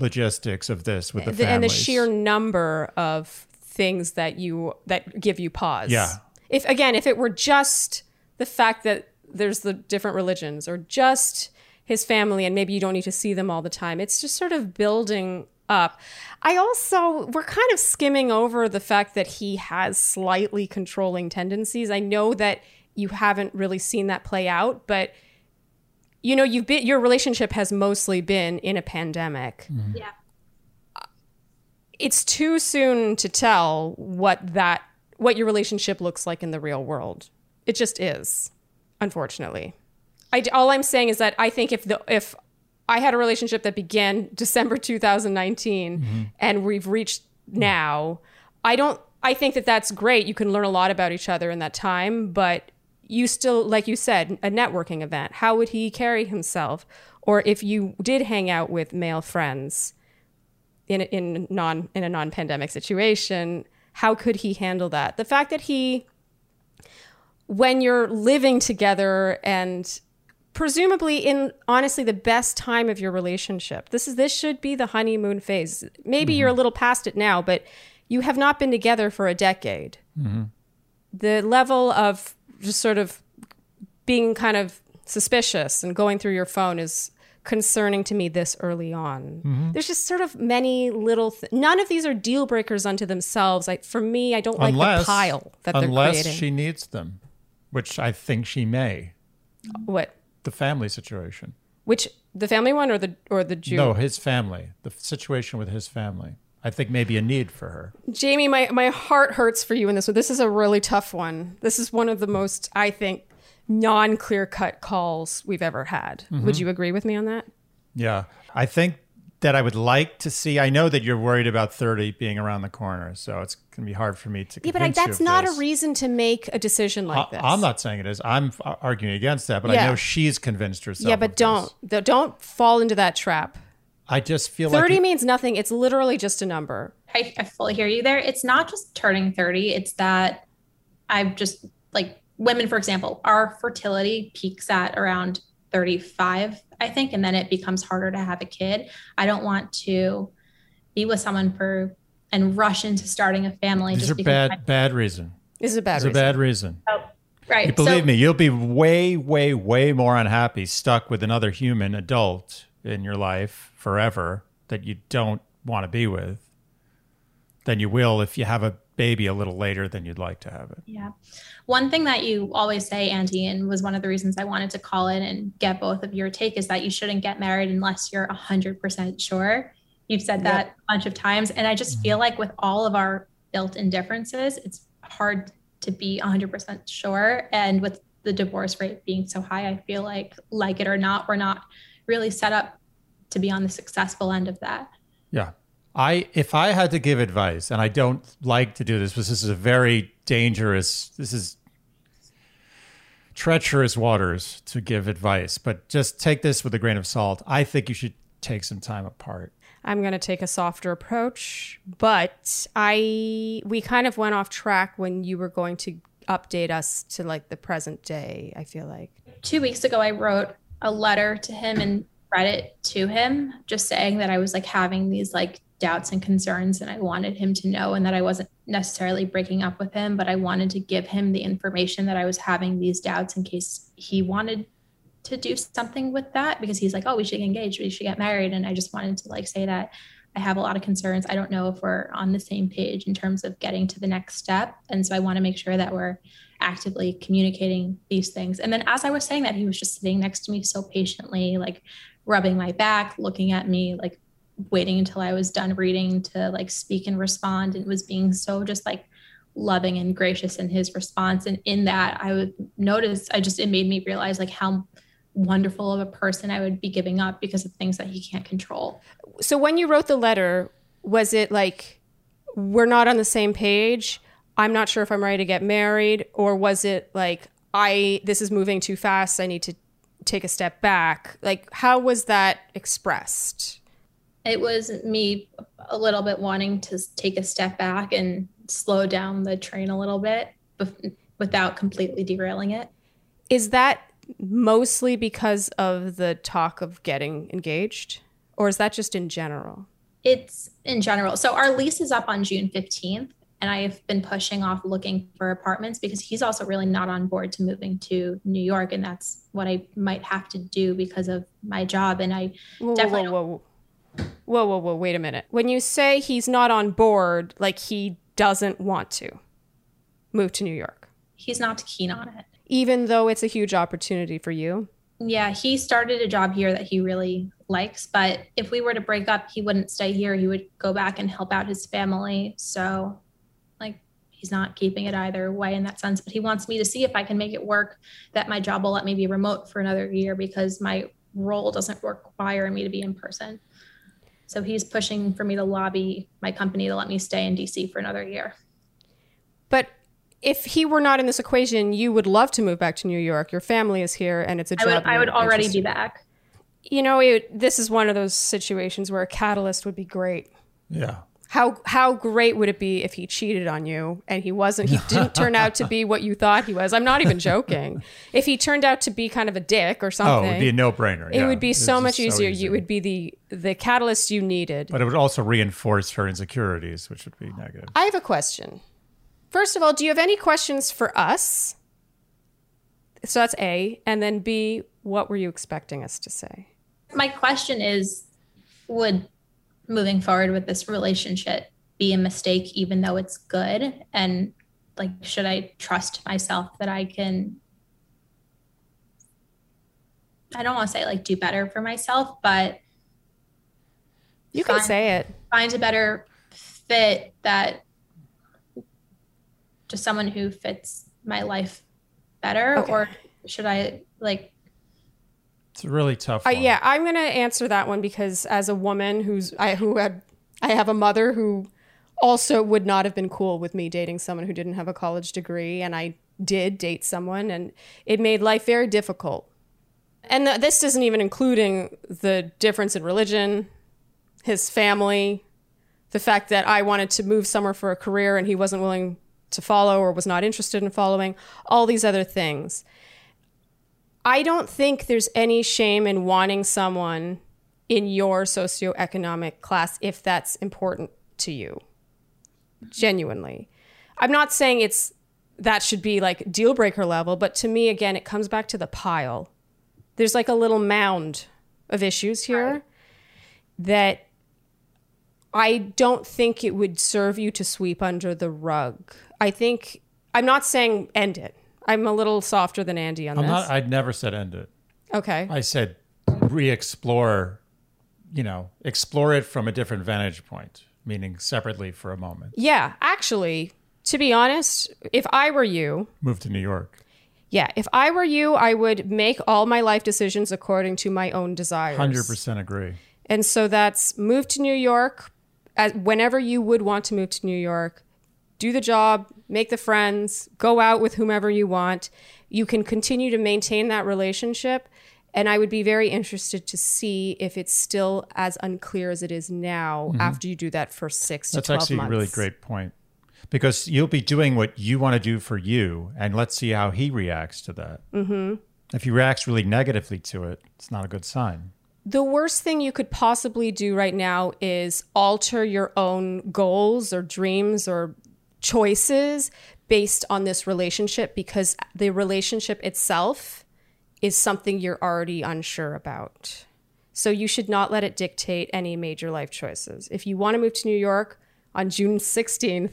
logistics of this with the, the, and the sheer number of things that you that give you pause. Yeah. If again, if it were just the fact that there's the different religions or just his family and maybe you don't need to see them all the time, it's just sort of building up. I also we're kind of skimming over the fact that he has slightly controlling tendencies. I know that you haven't really seen that play out, but you know, you've been your relationship has mostly been in a pandemic mm-hmm. yeah it's too soon to tell what that what your relationship looks like in the real world. It just is, unfortunately. I, all I'm saying is that I think if the if I had a relationship that began December 2019 mm-hmm. and we've reached now, I don't. I think that that's great. You can learn a lot about each other in that time, but you still, like you said, a networking event. How would he carry himself? Or if you did hang out with male friends, in in non in a non-pandemic situation how could he handle that the fact that he when you're living together and presumably in honestly the best time of your relationship this is this should be the honeymoon phase maybe you're a little past it now but you have not been together for a decade mm-hmm. the level of just sort of being kind of suspicious and going through your phone is concerning to me this early on. Mm-hmm. There's just sort of many little. Th- None of these are deal breakers unto themselves. I, for me, I don't like the pile that they're unless creating. she needs them, which I think she may. what? The family situation. Which the family one or the or the Jew? No, his family. The situation with his family. I think maybe a need for her. Jamie, my my heart hurts for you in this one. This is a really tough one. This is one of the most I think non clear cut calls we've ever had. Mm-hmm. Would you agree with me on that? Yeah. I think that I would like to see. I know that you're worried about 30 being around the corner, so it's going to be hard for me to. Yeah, but I, that's not this. a reason to make a decision like I, this. I'm not saying it is. I'm arguing against that, but Yeah. I know she's convinced herself. yeah, but this. don't th- don't fall into that trap. I just feel 30 like means nothing. It's literally just a number. I, I fully hear you there. It's not just turning 30, it's that I've just like women, for example, our fertility peaks at around 35, I think, and then it becomes harder to have a kid. I don't want to be with someone for and rush into starting a family. these just are because bad, my- bad reason. This is a bad It's a reason. bad reason. Oh, right. You believe so, me, you'll be way, way, way more unhappy stuck with another human adult in your life forever that you don't want to be with than you will if you have a baby a little later than you'd like to have it. Yeah. One thing that you always say, Andy, and was one of the reasons I wanted to call in and get both of your take is that you shouldn't get married unless you're 100% sure. You've said that a bunch of times. And I just mm-hmm. feel like with all of our built in differences, it's hard to be 100% sure. And with the divorce rate being so high, I feel like, like it or not, we're not really set up to be on the successful end of that. Yeah. I if I had to give advice, and I don't like to do this, because this is a very dangerous this is treacherous waters to give advice, but just take this with a grain of salt. I think you should take some time apart. I'm going to take a softer approach, but I we kind of went off track when you were going to update us to like the present day, I feel like. two weeks ago i wrote a letter to him and read it to him just saying that i was like having these like doubts and concerns and i wanted him to know and that i wasn't necessarily breaking up with him but i wanted to give him the information that i was having these doubts in case he wanted to do something with that because he's like oh we should get engaged we should get married. And i just wanted to like say that i have a lot of concerns. I don't know if we're on the same page in terms of getting to the next step. And so i want to make sure that we're actively communicating these things. And then as I was saying that, he was just sitting next to me so patiently, like rubbing my back, looking at me, like waiting until I was done reading to like speak and respond. And was being so just like loving and gracious in his response. And in that, I would notice, I just, it made me realize like how wonderful of a person I would be giving up because of things that he can't control. So when you wrote the letter, was it like we're not on the same page? I'm not sure if I'm ready to get married or was it like I this is moving too fast, I need to take a step back? Like how was that expressed? It was me a little bit wanting to take a step back and slow down the train a little bit bef- without completely derailing it. Is that mostly because of the talk of getting engaged or is that just in general? It's in general. So our lease is up on June 15th, and I've been pushing off looking for apartments because he's also really not on board to moving to New York, and that's what I might have to do because of my job. And I Whoa, definitely whoa, whoa, whoa. Whoa, whoa, wait a minute. When you say he's not on board, like he doesn't want to move to New York, he's not keen on it. even though it's a huge opportunity for you. Yeah, he started a job here that he really likes, but if we were to break up, he wouldn't stay here. He would go back and help out his family. So, like, he's not keeping it either way in that sense. But he wants me to see if I can make it work that my job will let me be remote for another year because my role doesn't require me to be in person. So, he's pushing for me to lobby my company to let me stay in DC for another year. But if he were not in this equation, you would love to move back to New York. Your family is here, and it's a I job. would, I would already be back. You know, it, this is one of those situations where a catalyst would be great. Yeah. How how great would it be if he cheated on you and he wasn't? He didn't turn out to be what you thought he was. I'm not even joking. If he turned out to be kind of a dick or Oh, something, it would be a no-brainer. it yeah. would be It's so much easier. easy. You would be the the catalyst you needed. but it would also reinforce her insecurities, which would be negative. I have a question. First of all, do you have any questions for us? So that's A, and then B, what were you expecting us to say? my question is would moving forward with this relationship be a mistake even though it's good and like should i trust myself that i can i don't want to say like do better for myself but You can Fine. say it. find a better fit that just someone who fits my life better Okay. or should i like It's a really tough Uh, yeah, I'm gonna answer that one because as a woman who's I who had I have a mother who also would not have been cool with me dating someone who didn't have a college degree, and I did date someone, and it made life very difficult. And th- this isn't even including the difference in religion, his family, the fact that I wanted to move somewhere for a career and he wasn't willing to follow or was not interested in following, all these other things. I don't think there's any shame in wanting someone in your socioeconomic class if that's important to you. Genuinely. I'm not saying it's that should be like deal breaker level, but to me again it comes back to the pile. There's like a little mound of issues here that I don't think it would serve you to sweep under the rug. I think I'm not saying end it. I'm a little softer than Andy on I'm this. not. I'd never said end it. okay. I said re-explore. You know, explore it from a different vantage point, meaning separately for a moment. Yeah, actually, to be honest, if I were you, Move to New York. yeah, if I were you, I would make all my life decisions according to my own desires. Hundred percent agree. And so that's move to New York as, whenever you would want to move to New York. Do the job, make the friends, go out with whomever you want. You can continue to maintain that relationship. And I would be very interested to see if it's still as unclear as it is now after you do that for six That's to 12 actually a really great point. Because you'll be doing what you want to do for you, and let's see how he reacts to that. Mm-hmm. If he reacts really negatively to it, it's not a good sign. The worst thing you could possibly do right now is alter your own goals or dreams or choices based on this relationship because the relationship itself is something you're already unsure about. So you should not let it dictate any major life choices. If you want to move to New York on June 16th,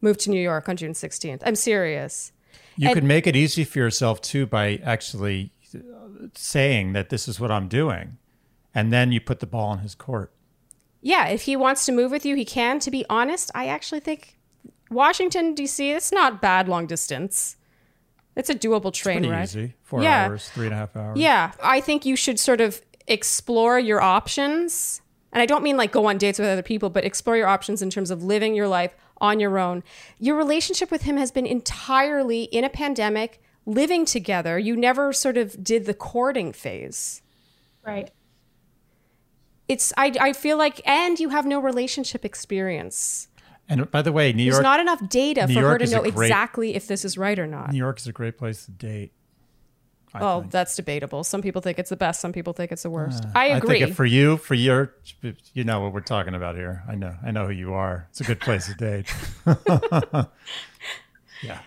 move to New York on June 16th. I'm serious. You And- could make it easy for yourself too by actually uh, saying that this is what I'm doing, and then you put the ball in his court. Yeah, if he wants to move with you, he can. To be honest, I actually think Washington D.C. It's not bad long distance. It's a doable train Pretty ride. easy. Four Yeah. hours, three and a half hours. Yeah, I think you should sort of explore your options. And I don't mean like go on dates with other people, but explore your options in terms of living your life on your own. Your relationship with him has been entirely in a pandemic, living together. You never sort of did the courting phase. Right. It's I I feel like and you have no relationship experience. And by the way, New There's York, not enough data New for her to know great- exactly if this is right or not. New York is a great place to date. I Oh, think. that's debatable. Some people think it's the best. Some people think it's the worst. Uh, I agree. I agree. think if for you, for your, you know what we're talking about here. I know, I know who you are. It's a good place to date. [laughs] yeah.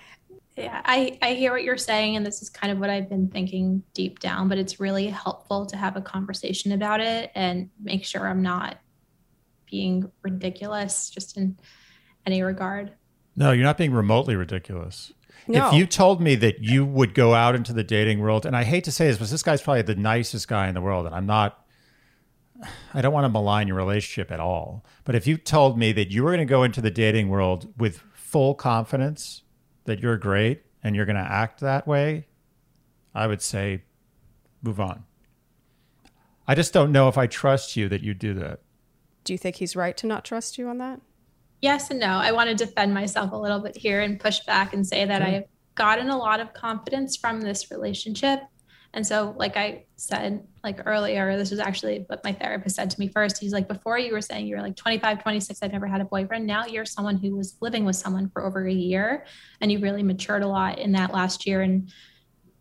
Yeah, I, I hear what you're saying, and this is kind of what I've been thinking deep down, but it's really helpful to have a conversation about it and make sure I'm not being ridiculous just in any regard. No, you're not being remotely ridiculous. No. If you told me that you would go out into the dating world, and I hate to say this, but this guy's probably the nicest guy in the world, and I'm not, I don't want to malign your relationship at all. But if you told me that you were going to go into the dating world with full confidence that you're great and you're going to act that way, I would say move on. I just don't know if I trust you that you do that. Do you think he's right to not trust you on that? Yes and no. I want to defend myself a little bit here and push back and say that I've gotten a lot of confidence from this relationship. And so, like I said, like earlier, this was actually what my therapist said to me first. He's like, before you were saying you were like 25, 26, I've never had a boyfriend. Now you're someone who was living with someone for over a year and you really matured a lot in that last year and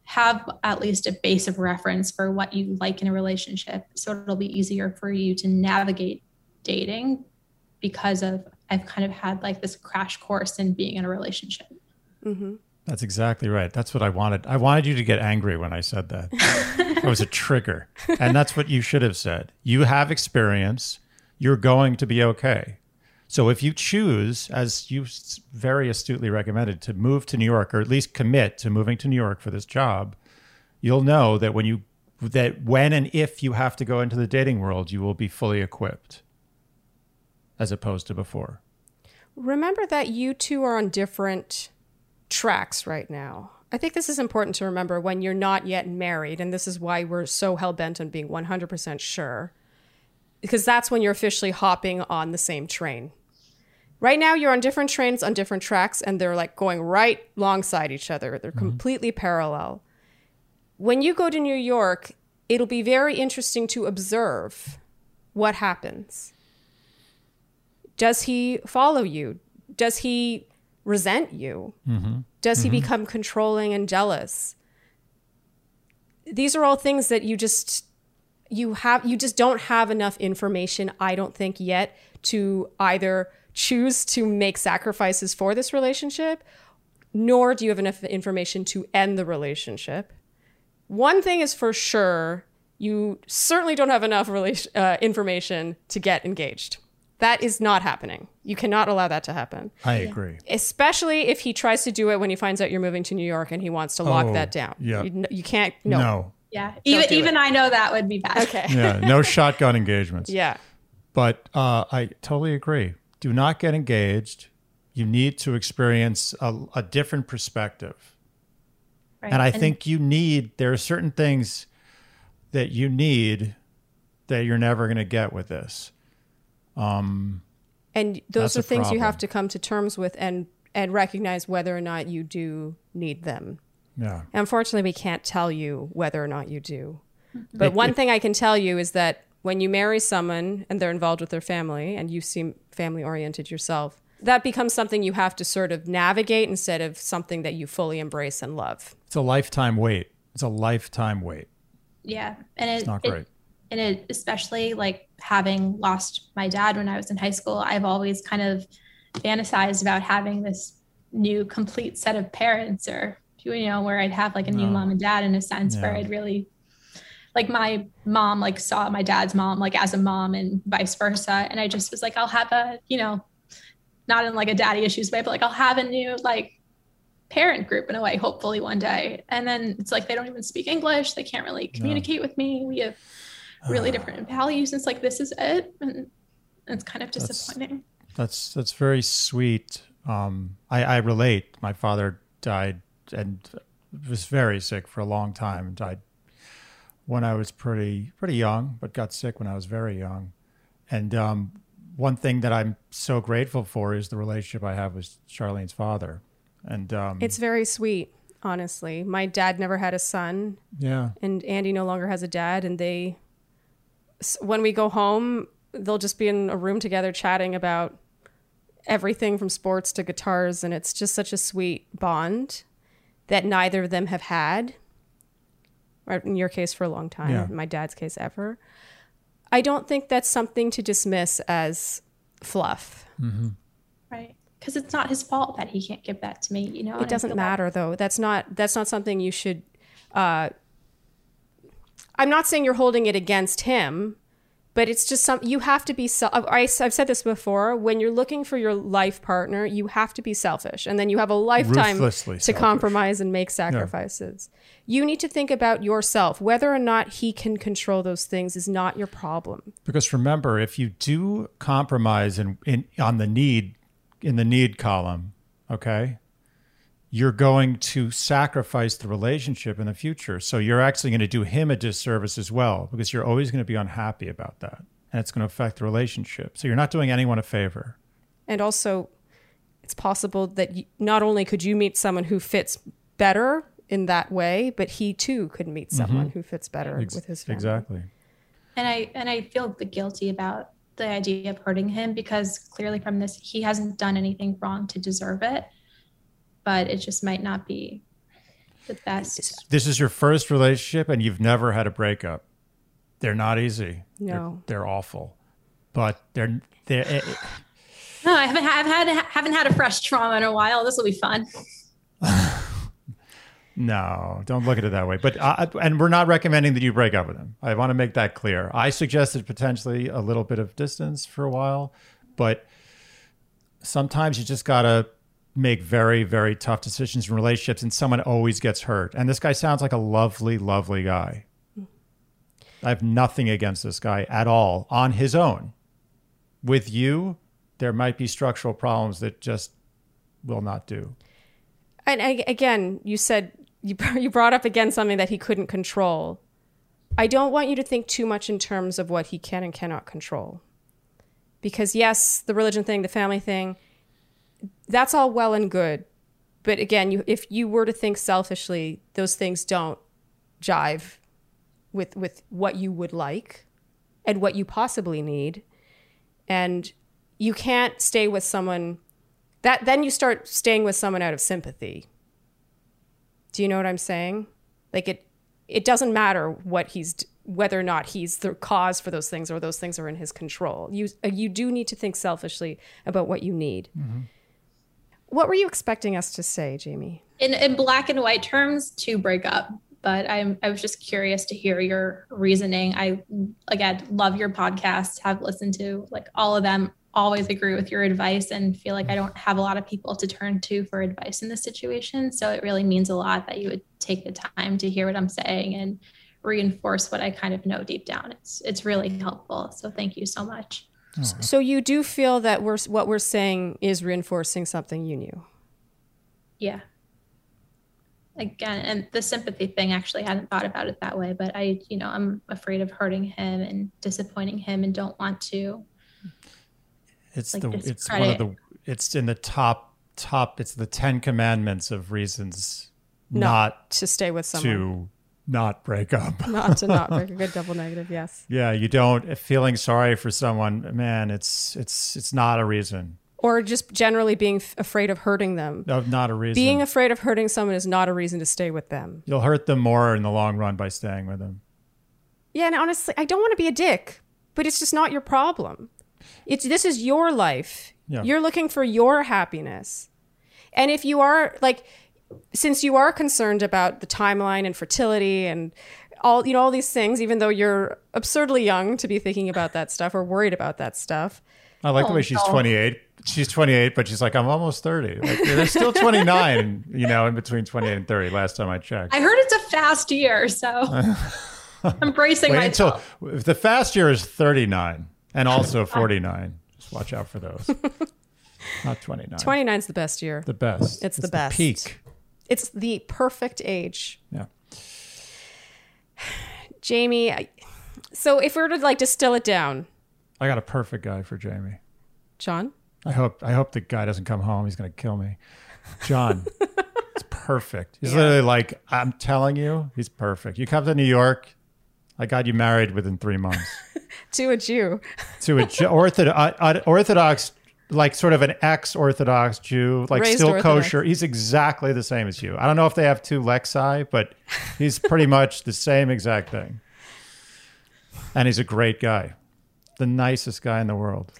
have at least a base of reference for what you like in a relationship. So it'll be easier for you to navigate dating because of I've kind of had like this crash course in being in a relationship. Mm-hmm. That's exactly right. That's what I wanted. I wanted you to get angry when I said that. [laughs] [laughs] it was a trigger. And that's what you should have said. You have experience. You're going to be okay. So if you choose, as you very astutely recommended, to move to New York or at least commit to moving to New York for this job, you'll know that when you that when and if you have to go into the dating world, you will be fully equipped as opposed to before. Remember that you two are on different tracks right now. I think this is important to remember when you're not yet married, and this is why we're so hell bent on being 100% sure, because that's when you're officially hopping on the same train. Right now, you're on different trains on different tracks, and they're like going right alongside each other. They're mm-hmm. completely parallel. When you go to New York, it'll be very interesting to observe what happens. Does he follow you? Does he resent you? Does he become controlling and jealous? These are all things that you just you have you just don't have enough information I don't think yet to either choose to make sacrifices for this relationship nor do you have enough information to end the relationship. One thing is for sure, you certainly don't have enough relation, uh, information to get engaged. That is not happening. You cannot allow that to happen I agree. especially if he tries to do it when he finds out you're moving to New York and he wants to lock Oh, that down. yeah. You, you can't. No. No. Yeah. Even do even it. I know that would be bad. Okay. Yeah. No [laughs] shotgun engagements. Yeah. But uh, I totally agree. Do not get engaged. You need to experience a, a different perspective. Right. And I think you need, there are certain things that you need that you're never going to get with this. Um, and those are a things you have to come to terms with and and recognize whether or not you do need them. Yeah. Unfortunately, we can't tell you whether or not you do. Mm-hmm. But If- one if- thing I can tell you is that when you marry someone and they're involved with their family and you seem family oriented yourself, that becomes something you have to sort of navigate instead of something that you fully embrace and love. It's a lifetime wait. It's a lifetime wait. Yeah, and it, It's not it- great. and it especially like having lost my dad when I was in high school, I've always kind of fantasized about having this new complete set of parents, or you know, where I'd have like a new No. mom and dad in a sense, where I'd really like my mom like saw my dad's mom like as a mom and vice versa, and I just was like, I'll have a you know, not in like a daddy issues way, but like I'll have a new like parent group in a way, hopefully one day. And then it's like they don't even speak English. They can't really communicate with me. We have really different values. And it's like this is it. And it's kind of disappointing. That's that's very sweet. Um, I, I relate. My father died and was very sick for a long time. Died when I was pretty pretty young, but got sick when I was very young. And um, one thing that I'm so grateful for is the relationship I have with Sharleen's father. And um, It's very sweet, honestly. My dad never had a son, yeah, and Andy no longer has a dad. And they, s- when we go home, they'll just be in a room together chatting about everything from sports to guitars. And it's just such a sweet bond that neither of them have had, or in your case, for a long time, Yeah. in my dad's case, ever. I don't think that's something to dismiss as fluff. Right. Because it's not his fault that he can't give that to me, you know? it doesn't feel that- matter though that's not that's not something you should uh i'm not saying you're holding it against him but it's just some you have to be self I, i've said this before when you're looking for your life partner you have to be selfish and then you have a lifetime Ruthlessly to selfish. compromise and make sacrifices. You need to think about yourself. Whether or not he can control those things is not your problem. Because remember, if you do compromise in, in on the need in the need column, okay, you're going to sacrifice the relationship in the future. So you're actually going to do him a disservice as well because you're always going to be unhappy about that. And it's going to affect the relationship. So you're not doing anyone a favor. and also it's possible that you, not only could you meet someone who fits better in that way but he too could meet mm-hmm. someone who fits better Ex- with his family. Exactly. And I and I feel guilty about the idea of hurting him because clearly from this he hasn't done anything wrong to deserve it. But it just might not be the best. This is your first relationship and you've never had a breakup. They're not easy. They're- No. They're, awful. But they're they're No, I haven't I've had haven't had a fresh trauma in a while. This will be fun. [laughs] No, don't look at it that way. But uh, and we're not recommending that you break up with him. I want to make that clear. I suggested potentially a little bit of distance for a while, but sometimes you just gotta make very, very tough decisions in relationships, and someone always gets hurt. And this guy sounds like a lovely, lovely guy. I have nothing against this guy at all on his own. With you, there might be structural problems that just will not do. And I, again, you said you you brought up again something that he couldn't control. I don't want you to think too much in terms of what he can and cannot control. Because yes, the religion thing, the family thing, that's all well and good. But again, you if you were to think selfishly, those things don't jive with with what you would like and what you possibly need. And you can't stay with someone that then you start staying with someone out of sympathy. Do you know what I'm saying? Like it it doesn't matter what he's whether or not he's the cause for those things or those things are in his control. You you do need to think selfishly about what you need. Mm-hmm. What were you expecting us to say, Jamie? In in black and white terms, to break up. But I'm I was just curious to hear your reasoning. I again love your podcast. Have listened to like all of them always agree with your advice and feel like I don't have a lot of people to turn to for advice in this situation. So it really means a lot that you would take the time to hear what I'm saying and reinforce what I kind of know deep down. It's it's really helpful. So thank you so much. So you do feel that we're what we're saying is reinforcing something you knew. Yeah. Again, and the sympathy thing actually hadn't thought about it that way, but I, you know, I'm afraid of hurting him and disappointing him and don't want to it's like the it's one of the it's in the top top. It's the Ten Commandments of reasons not, not to stay with someone. To not break up. [laughs] not to not break [laughs] a good double negative. Yes. Yeah, you don't feeling sorry for someone. Man, it's it's it's not a reason. Or just generally being f- afraid of hurting them. No, not a reason. Being afraid of hurting someone is not a reason to stay with them. You'll hurt them more in the long run by staying with them. Yeah, and honestly, I don't want to be a dick, but it's just not your problem. It's this is your life. Yeah. You're looking for your happiness. And if you are like since you are concerned about the timeline and fertility and all you know all these things even though you're absurdly young to be thinking about that stuff or worried about that stuff. I like oh, the way oh, she's 28. She's 28, but she's like, I'm almost 30. Like, there's still 29, you know, in between 28 and 30. Last time I checked. I heard it's a fast year, so [laughs] I'm bracing Wait myself. Until, the fast year is 39 and also 49. Just watch out for those. [laughs] Not 29. 29 is the best year. The best. It's, it's the best. The peak. It's the perfect age. Yeah. [sighs] Jamie, I, so if we were to like distill it down, I got a perfect guy for Jamie. John. I hope I hope the guy doesn't come home. He's gonna kill me. John. [laughs] it's perfect. He's yeah. literally like, I'm telling you, he's perfect. You come to New York, I got you married within three months. [laughs] to a Jew. to a Jew, orthodox, uh, orthodox, like sort of an ex-Orthodox Jew, like Raised still Orthodox. kosher. He's exactly the same as you. I don't know if they have two lexi, but he's pretty [laughs] much the same exact thing. And he's a great guy, the nicest guy in the world.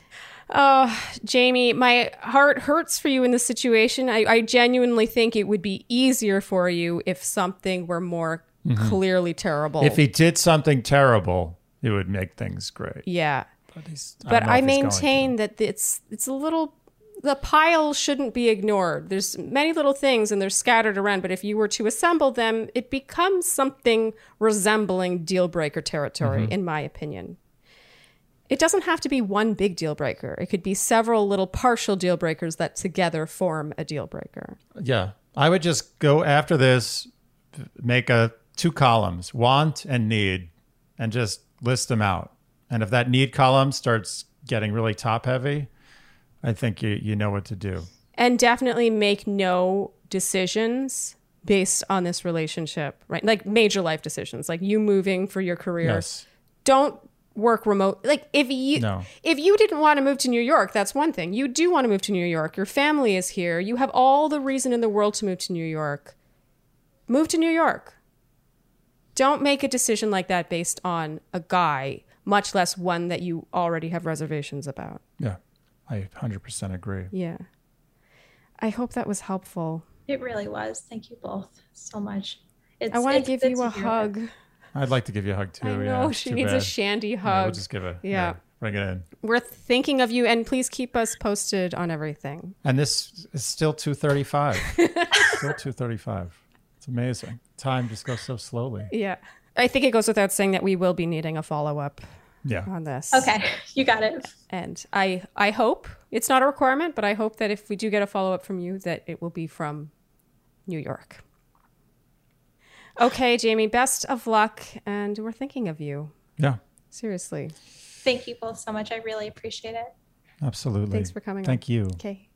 Oh, Jamie, my heart hurts for you in this situation. I, I genuinely think it would be easier for you if something were more mm-hmm. clearly terrible. If he did something terrible, it would make things great. Yeah. But, I, I maintain that it's it's a little the pile shouldn't be ignored. There's many little things and they're scattered around, but if you were to assemble them, it becomes something resembling deal breaker territory, mm-hmm. in my opinion. It doesn't have to be one big deal breaker. It could be several little partial deal breakers that together form a deal breaker. Yeah. I would just go after this, make a two columns, want and need, and just list them out. And if that need column starts getting really top heavy, I think you you know what to do. And definitely make no decisions based on this relationship, right? Like major life decisions, like you moving for your career. Yes. Don't work remote. Like if you no. if you didn't want to move to New York, that's one thing. You do want to move to New York. Your family is here. You have all the reason in the world to move to New York. Move to New York. Don't make a decision like that based on a guy, much less one that you already have reservations about. Yeah, I 100% agree. Yeah. I hope that was helpful. It really was. Thank you both so much. It's, I want to give you a hug. I'd like to give you a hug too. I know yeah, she needs bad. a shandy hug. Yeah, we'll just give a yeah. yeah. Bring it in. We're thinking of you, and please keep us posted on everything. And this is still two thirty five. [laughs] still two thirty five. It's amazing time just goes so slowly. Yeah. I think it goes without saying that we will be needing a follow up yeah. on this. Okay, [laughs] you got it. And I I hope it's not a requirement, but I hope that if we do get a follow up from you that it will be from New York. Okay, Jamie, best of luck, and we're thinking of you. Yeah, Seriously. Thank you both so much. I really appreciate it. absolutely. Thanks for coming on. Thank you. Okay.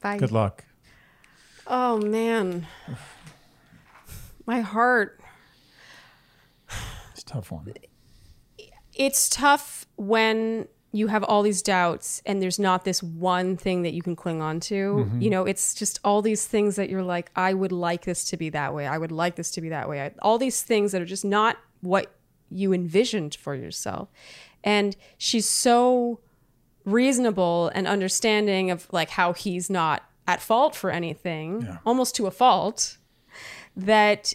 Bye. Good luck. Oh, man. My heart. It's a tough one. It's tough when you have all these doubts and there's not this one thing that you can cling on to. Mm-hmm. You know, it's just all these things that you're like, I would like this to be that way. I would like this to be that way. I, all these things that are just not what you envisioned for yourself. And she's so reasonable and understanding of like how he's not at fault for anything, Yeah. almost to a fault, that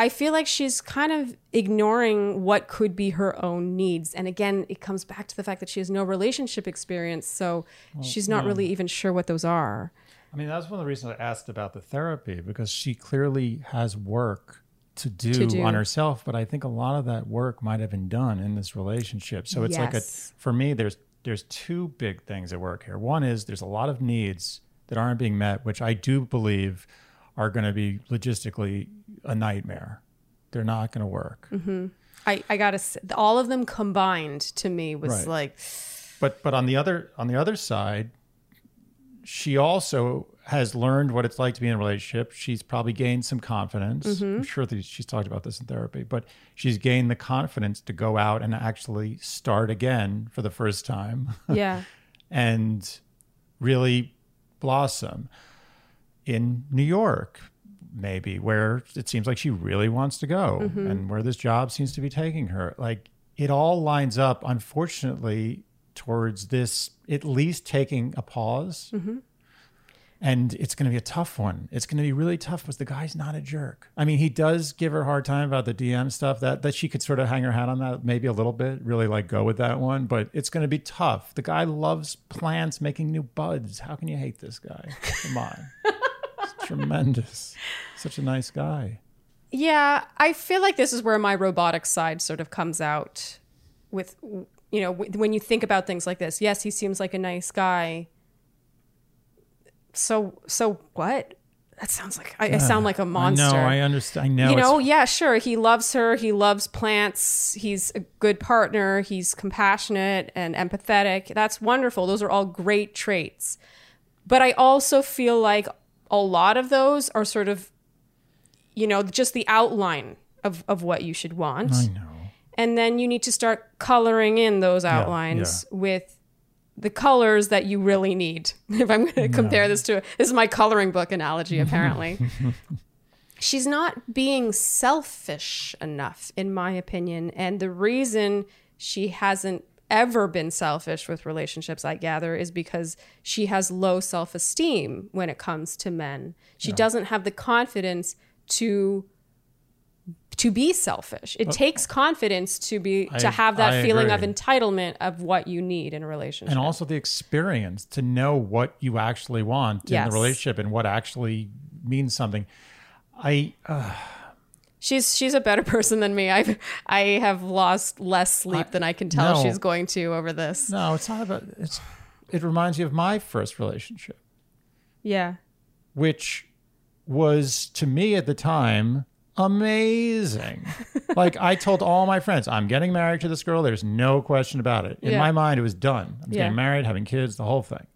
I feel like she's kind of ignoring what could be her own needs. And again, it comes back to the fact that she has no relationship experience. So she's not really even sure what those are. I mean, that's one of the reasons I asked about the therapy because she clearly has work to do, To do. on herself, but I think a lot of that work might have been done in this relationship. So it's like a for me there's there's two big things at work here. One is there's a lot of needs that aren't being met, which I do believe are going to be logistically a nightmare. They're not going to work. Mm-hmm. I, I gotta all of them combined to me was Right. like, But but on the other on the other side, she also has learned what it's like to be in a relationship. She's probably gained some confidence. Mm-hmm. I'm sure that she's talked about this in therapy, but she's gained the confidence to go out and actually start again for the first time yeah, [laughs] and really blossom in New York, maybe where it seems like she really wants to go mm-hmm. and where this job seems to be taking her. Like it all lines up, unfortunately, towards this at least taking a pause. Mm-hmm. And it's going to be a tough one. It's going to be really tough because the guy's not a jerk. I mean, he does give her a hard time about the DM stuff. That that she could sort of hang her hat on that maybe a little bit, really like go with that one. But it's going to be tough. The guy loves plants, making new buds. How can you hate this guy? Come on, [laughs] tremendous. Such a nice guy. yeah. I feel like this is where my robotic side sort of comes out. With you know, when you think about things like this, yes, he seems like a nice guy. So so what? That sounds like I, I sound like a monster. No. I understand. I know. you know, yeah, sure. He loves her. He loves plants. He's a good partner. He's compassionate and empathetic. That's wonderful. Those are all great traits. But I also feel like a lot of those are sort of, you know, just the outline of, of what you should want. I know. And then you need to start coloring in those outlines with the colors that you really need. [laughs] If I'm going to compare this to this is my coloring book analogy apparently. [laughs] [laughs] She's not being selfish enough in my opinion, and the reason she hasn't ever been selfish with relationships I gather is because she has low self-esteem when it comes to men. She doesn't have the confidence to to be selfish. It takes confidence to be to have that I feeling of entitlement of what you need in a relationship. and also the experience to know what you actually want in the relationship and what actually means something. I uh, she's she's a better [laughs] person than me. I've I have lost less sleep than I can tell no. she's going to over this. no, it's not about it's. It reminds me of my first relationship, Yeah. which was to me at the time amazing. [laughs] like I told all my friends, I'm getting married to this girl. There's no question about it. In Yeah. my mind, it was done. I was Yeah. getting married, having kids, the whole thing.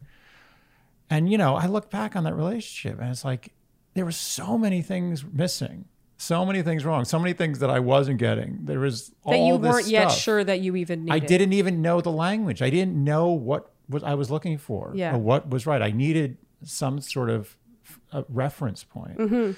And you know, I look back on that relationship, and it's like there were so many things missing, so many things wrong, so many things that I wasn't getting. There was all That you this weren't yet stuff. sure that you even needed. I didn't even know the language. I didn't know what was I was looking for Yeah. or what was right. I needed some sort of uh reference point. Mm-hmm.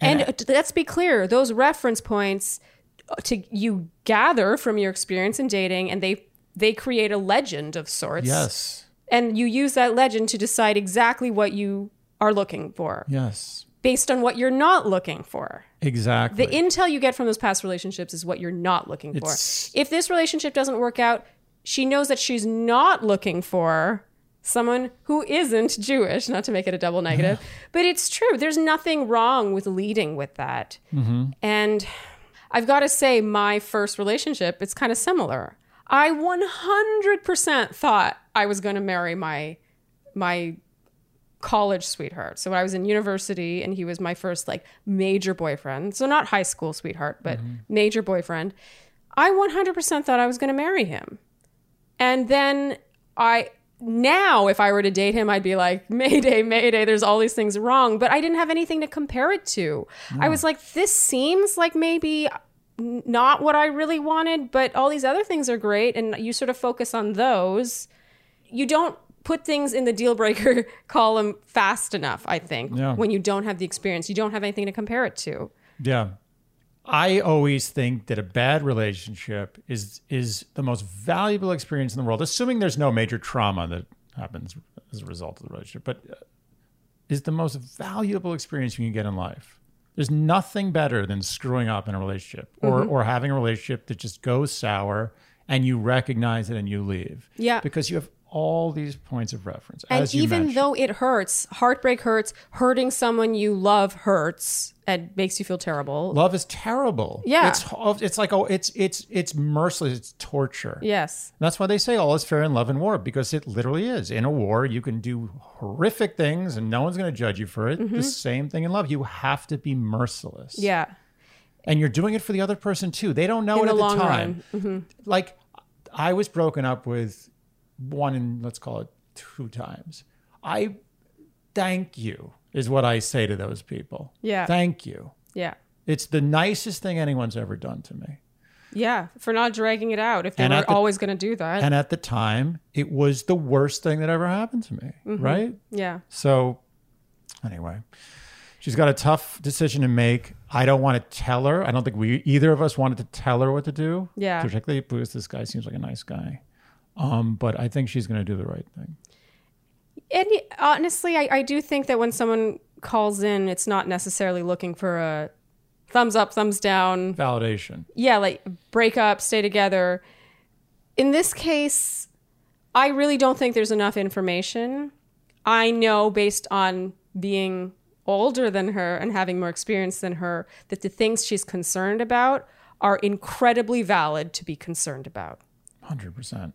And uh, t- let's be clear, those reference points uh, to you gather from your experience in dating and they they create a legend of sorts. Yes. And you use that legend to decide exactly what you are looking for Yes. Based on what you're not looking for. Exactly. The intel you get from those past relationships is what you're not looking for. If this relationship doesn't work out, she knows that she's not looking for someone who isn't Jewish, not to make it a double negative, but it's true. There's nothing wrong with leading with that. Mm-hmm. And I've got to say, my first relationship, it's kind of similar. I 100% thought I was going to marry my my college sweetheart. So when I was in university and he was my first like major boyfriend. So not high school sweetheart, but mm-hmm. major boyfriend. I 100% thought I was going to marry him. And then I now if I were to date him, I'd be like, Mayday, Mayday, there's all these things wrong. But I didn't have anything to compare it to. I was like, this seems like maybe not what I really wanted, but all these other things are great. And you sort of focus on those. You don't put things in the deal breaker [laughs] column fast enough, I think, Yeah. when you don't have the experience. You don't have anything to compare it to. Yeah. I always think that a bad relationship is is the most valuable experience in the world, assuming there's no major trauma that happens as a result of the relationship, but uh, is the most valuable experience you can get in life. There's nothing better than screwing up in a relationship or Mm-hmm. or having a relationship that just goes sour and you recognize it and you leave. Yeah. Because you have all these points of reference. And even mentioned. though it hurts, heartbreak hurts, hurting someone you love hurts and makes you feel terrible. love is terrible. Yeah. It's it's like oh it's it's it's merciless, it's torture. yes. That's why they say all is fair in love and war because it literally is. In a war, you can do horrific things and no one's going to judge you for it. The same thing in love. You have to be merciless. Mm-hmm. Yeah. And you're doing it for the other person too. They don't know In it the at the time. Like I was broken up with one and let's call it two times. I thank you is what I say to those people. Yeah. Thank you. Yeah. It's the nicest thing anyone's ever done to me. Yeah. For not dragging it out if they And were the- always going to do that. And at the time, it was the worst thing that ever happened to me. Mm-hmm. Right? yeah. So, anyway, she's got a tough decision to make. I don't want to tell her. I don't think we either of us wanted to tell her what to do. Yeah. Particularly because this guy seems like a nice guy. Um, but I think she's going to do the right thing. And honestly, I, I do think that when someone calls in, it's not necessarily looking for a thumbs up, thumbs down. Validation. Yeah, like break up, stay together. In this case, I really don't think there's enough information. I know based on being older than her and having more experience than her that the things she's concerned about are incredibly valid to be concerned about. 100%.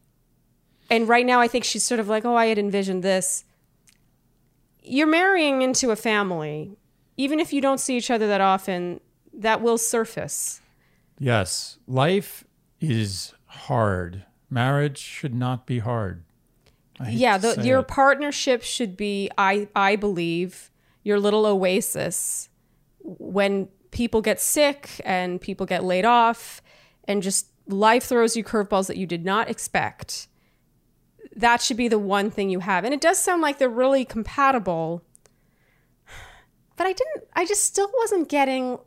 And right now, I think she's sort of like, oh, I had envisioned this. You're marrying into a family. Even if you don't see each other that often, that will surface. Yes. Life is hard. Marriage should not be hard. Yeah, the, your it. partnership should be, I, I believe, your little oasis when people get sick and people get laid off and just life throws you curveballs that you did not expect. That should be the one thing you have. And it does sound like they're really compatible. But I didn't, I just still wasn't getting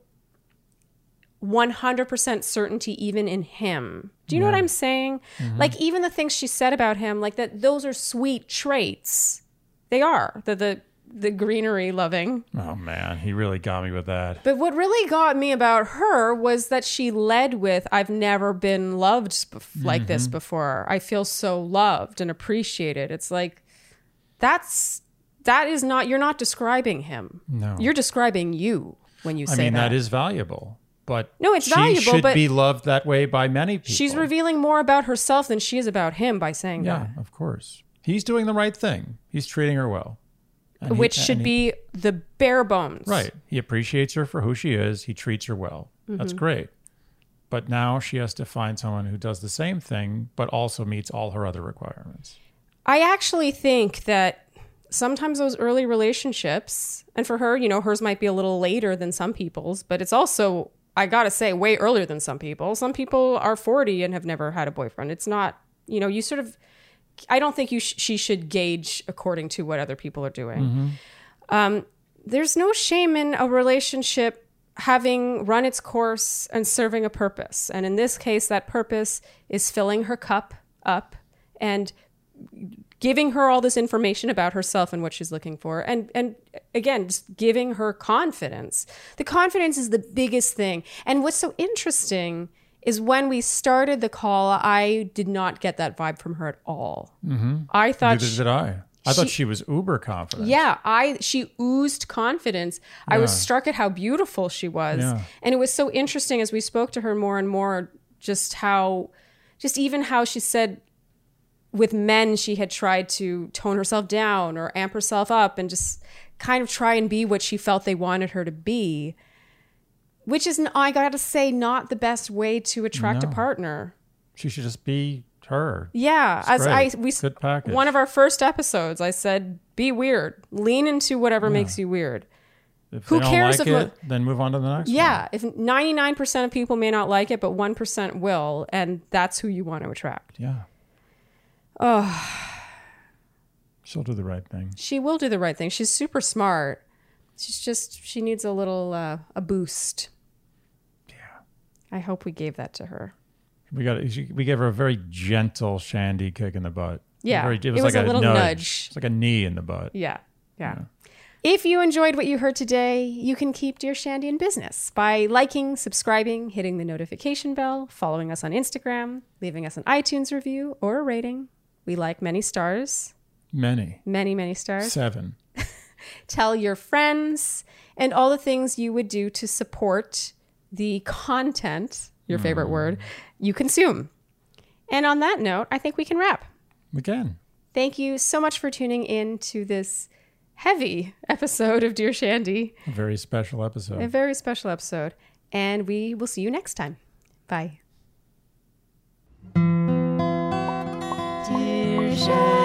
100% certainty even in him. Do you know what I'm saying? Mm-hmm. Like even the things she said about him, like that those are sweet traits. They are. The the the greenery loving. Oh, man. He really got me with that. But what really got me about her was that she led with I've never been loved like this mm-hmm. before. I feel so loved and appreciated. It's like that's that is not you're not describing him. No. You're describing you when you say that. I mean, that. that is valuable. But No, it's she valuable, should but- be loved that way by many people. She's revealing more about herself than she is about him by saying that. Yeah, of course. He's doing the right thing. He's treating her well. And that. he- Which should he- be the bare bones. right. He appreciates her for who she is. He treats her well. Mm-hmm. That's great. But now she has to find someone who does the same thing, but also meets all her other requirements. I actually think that sometimes those early relationships, and for her, you know, hers might be a little later than some people's, but it's also, I gotta say, way earlier than some people. Some people are 40 and have never had a boyfriend. It's not, you know, you sort of, I don't think you sh- she should gauge according to what other people are doing. Um, there's no shame in a relationship having run its course and serving a purpose. And in this case, that purpose is filling her cup up and giving her all this information about herself and what she's looking for and and again just giving her confidence the confidence is the biggest thing and what's so interesting is when we started the call i did not get that vibe from her at all mm-hmm. i thought Neither she- did I. I thought she- she was uber confident. yeah, I she oozed confidence. I was struck at how beautiful she was. Yeah. And it was so interesting as we spoke to her more and more just how just even how she said with men, she had tried to tone herself down or amp herself up and just kind of try and be what she felt they wanted her to be, which is, I gotta say, not the best way to attract a partner. She should just be her. Yeah, It's as I we one of our first episodes, I said, "Be weird, lean into whatever makes you weird." If who cares like if mo- then move on to the next Yeah, if ninety nine percent of people may not like it, but one percent will, and that's who you want to attract. Yeah. Oh, She'll do the right thing. she will do the right thing. She's super smart. She's just she needs a little uh, a boost. Yeah. I hope we gave that to her. We got we gave her a very gentle Shandy kick in the butt. Yeah, Very- it was it was like a little nudge. nudge. It's like a knee in the butt. Yeah, yeah. If you enjoyed what you heard today, you can keep Dear Shandy in business by liking, subscribing, hitting the notification bell, following us on Instagram, leaving us an iTunes review or a rating. We like many stars, Many. many, many stars. Seven. [laughs] Tell your friends and all the things you would do to support the content, your favorite hmm. word, you consume. And on that note, I think we can wrap. Again. Thank you so much for tuning in to this heavy episode of Dear Shandy, A very special episode. a very special episode. And we will see you next time. Bye. Dear Shandy.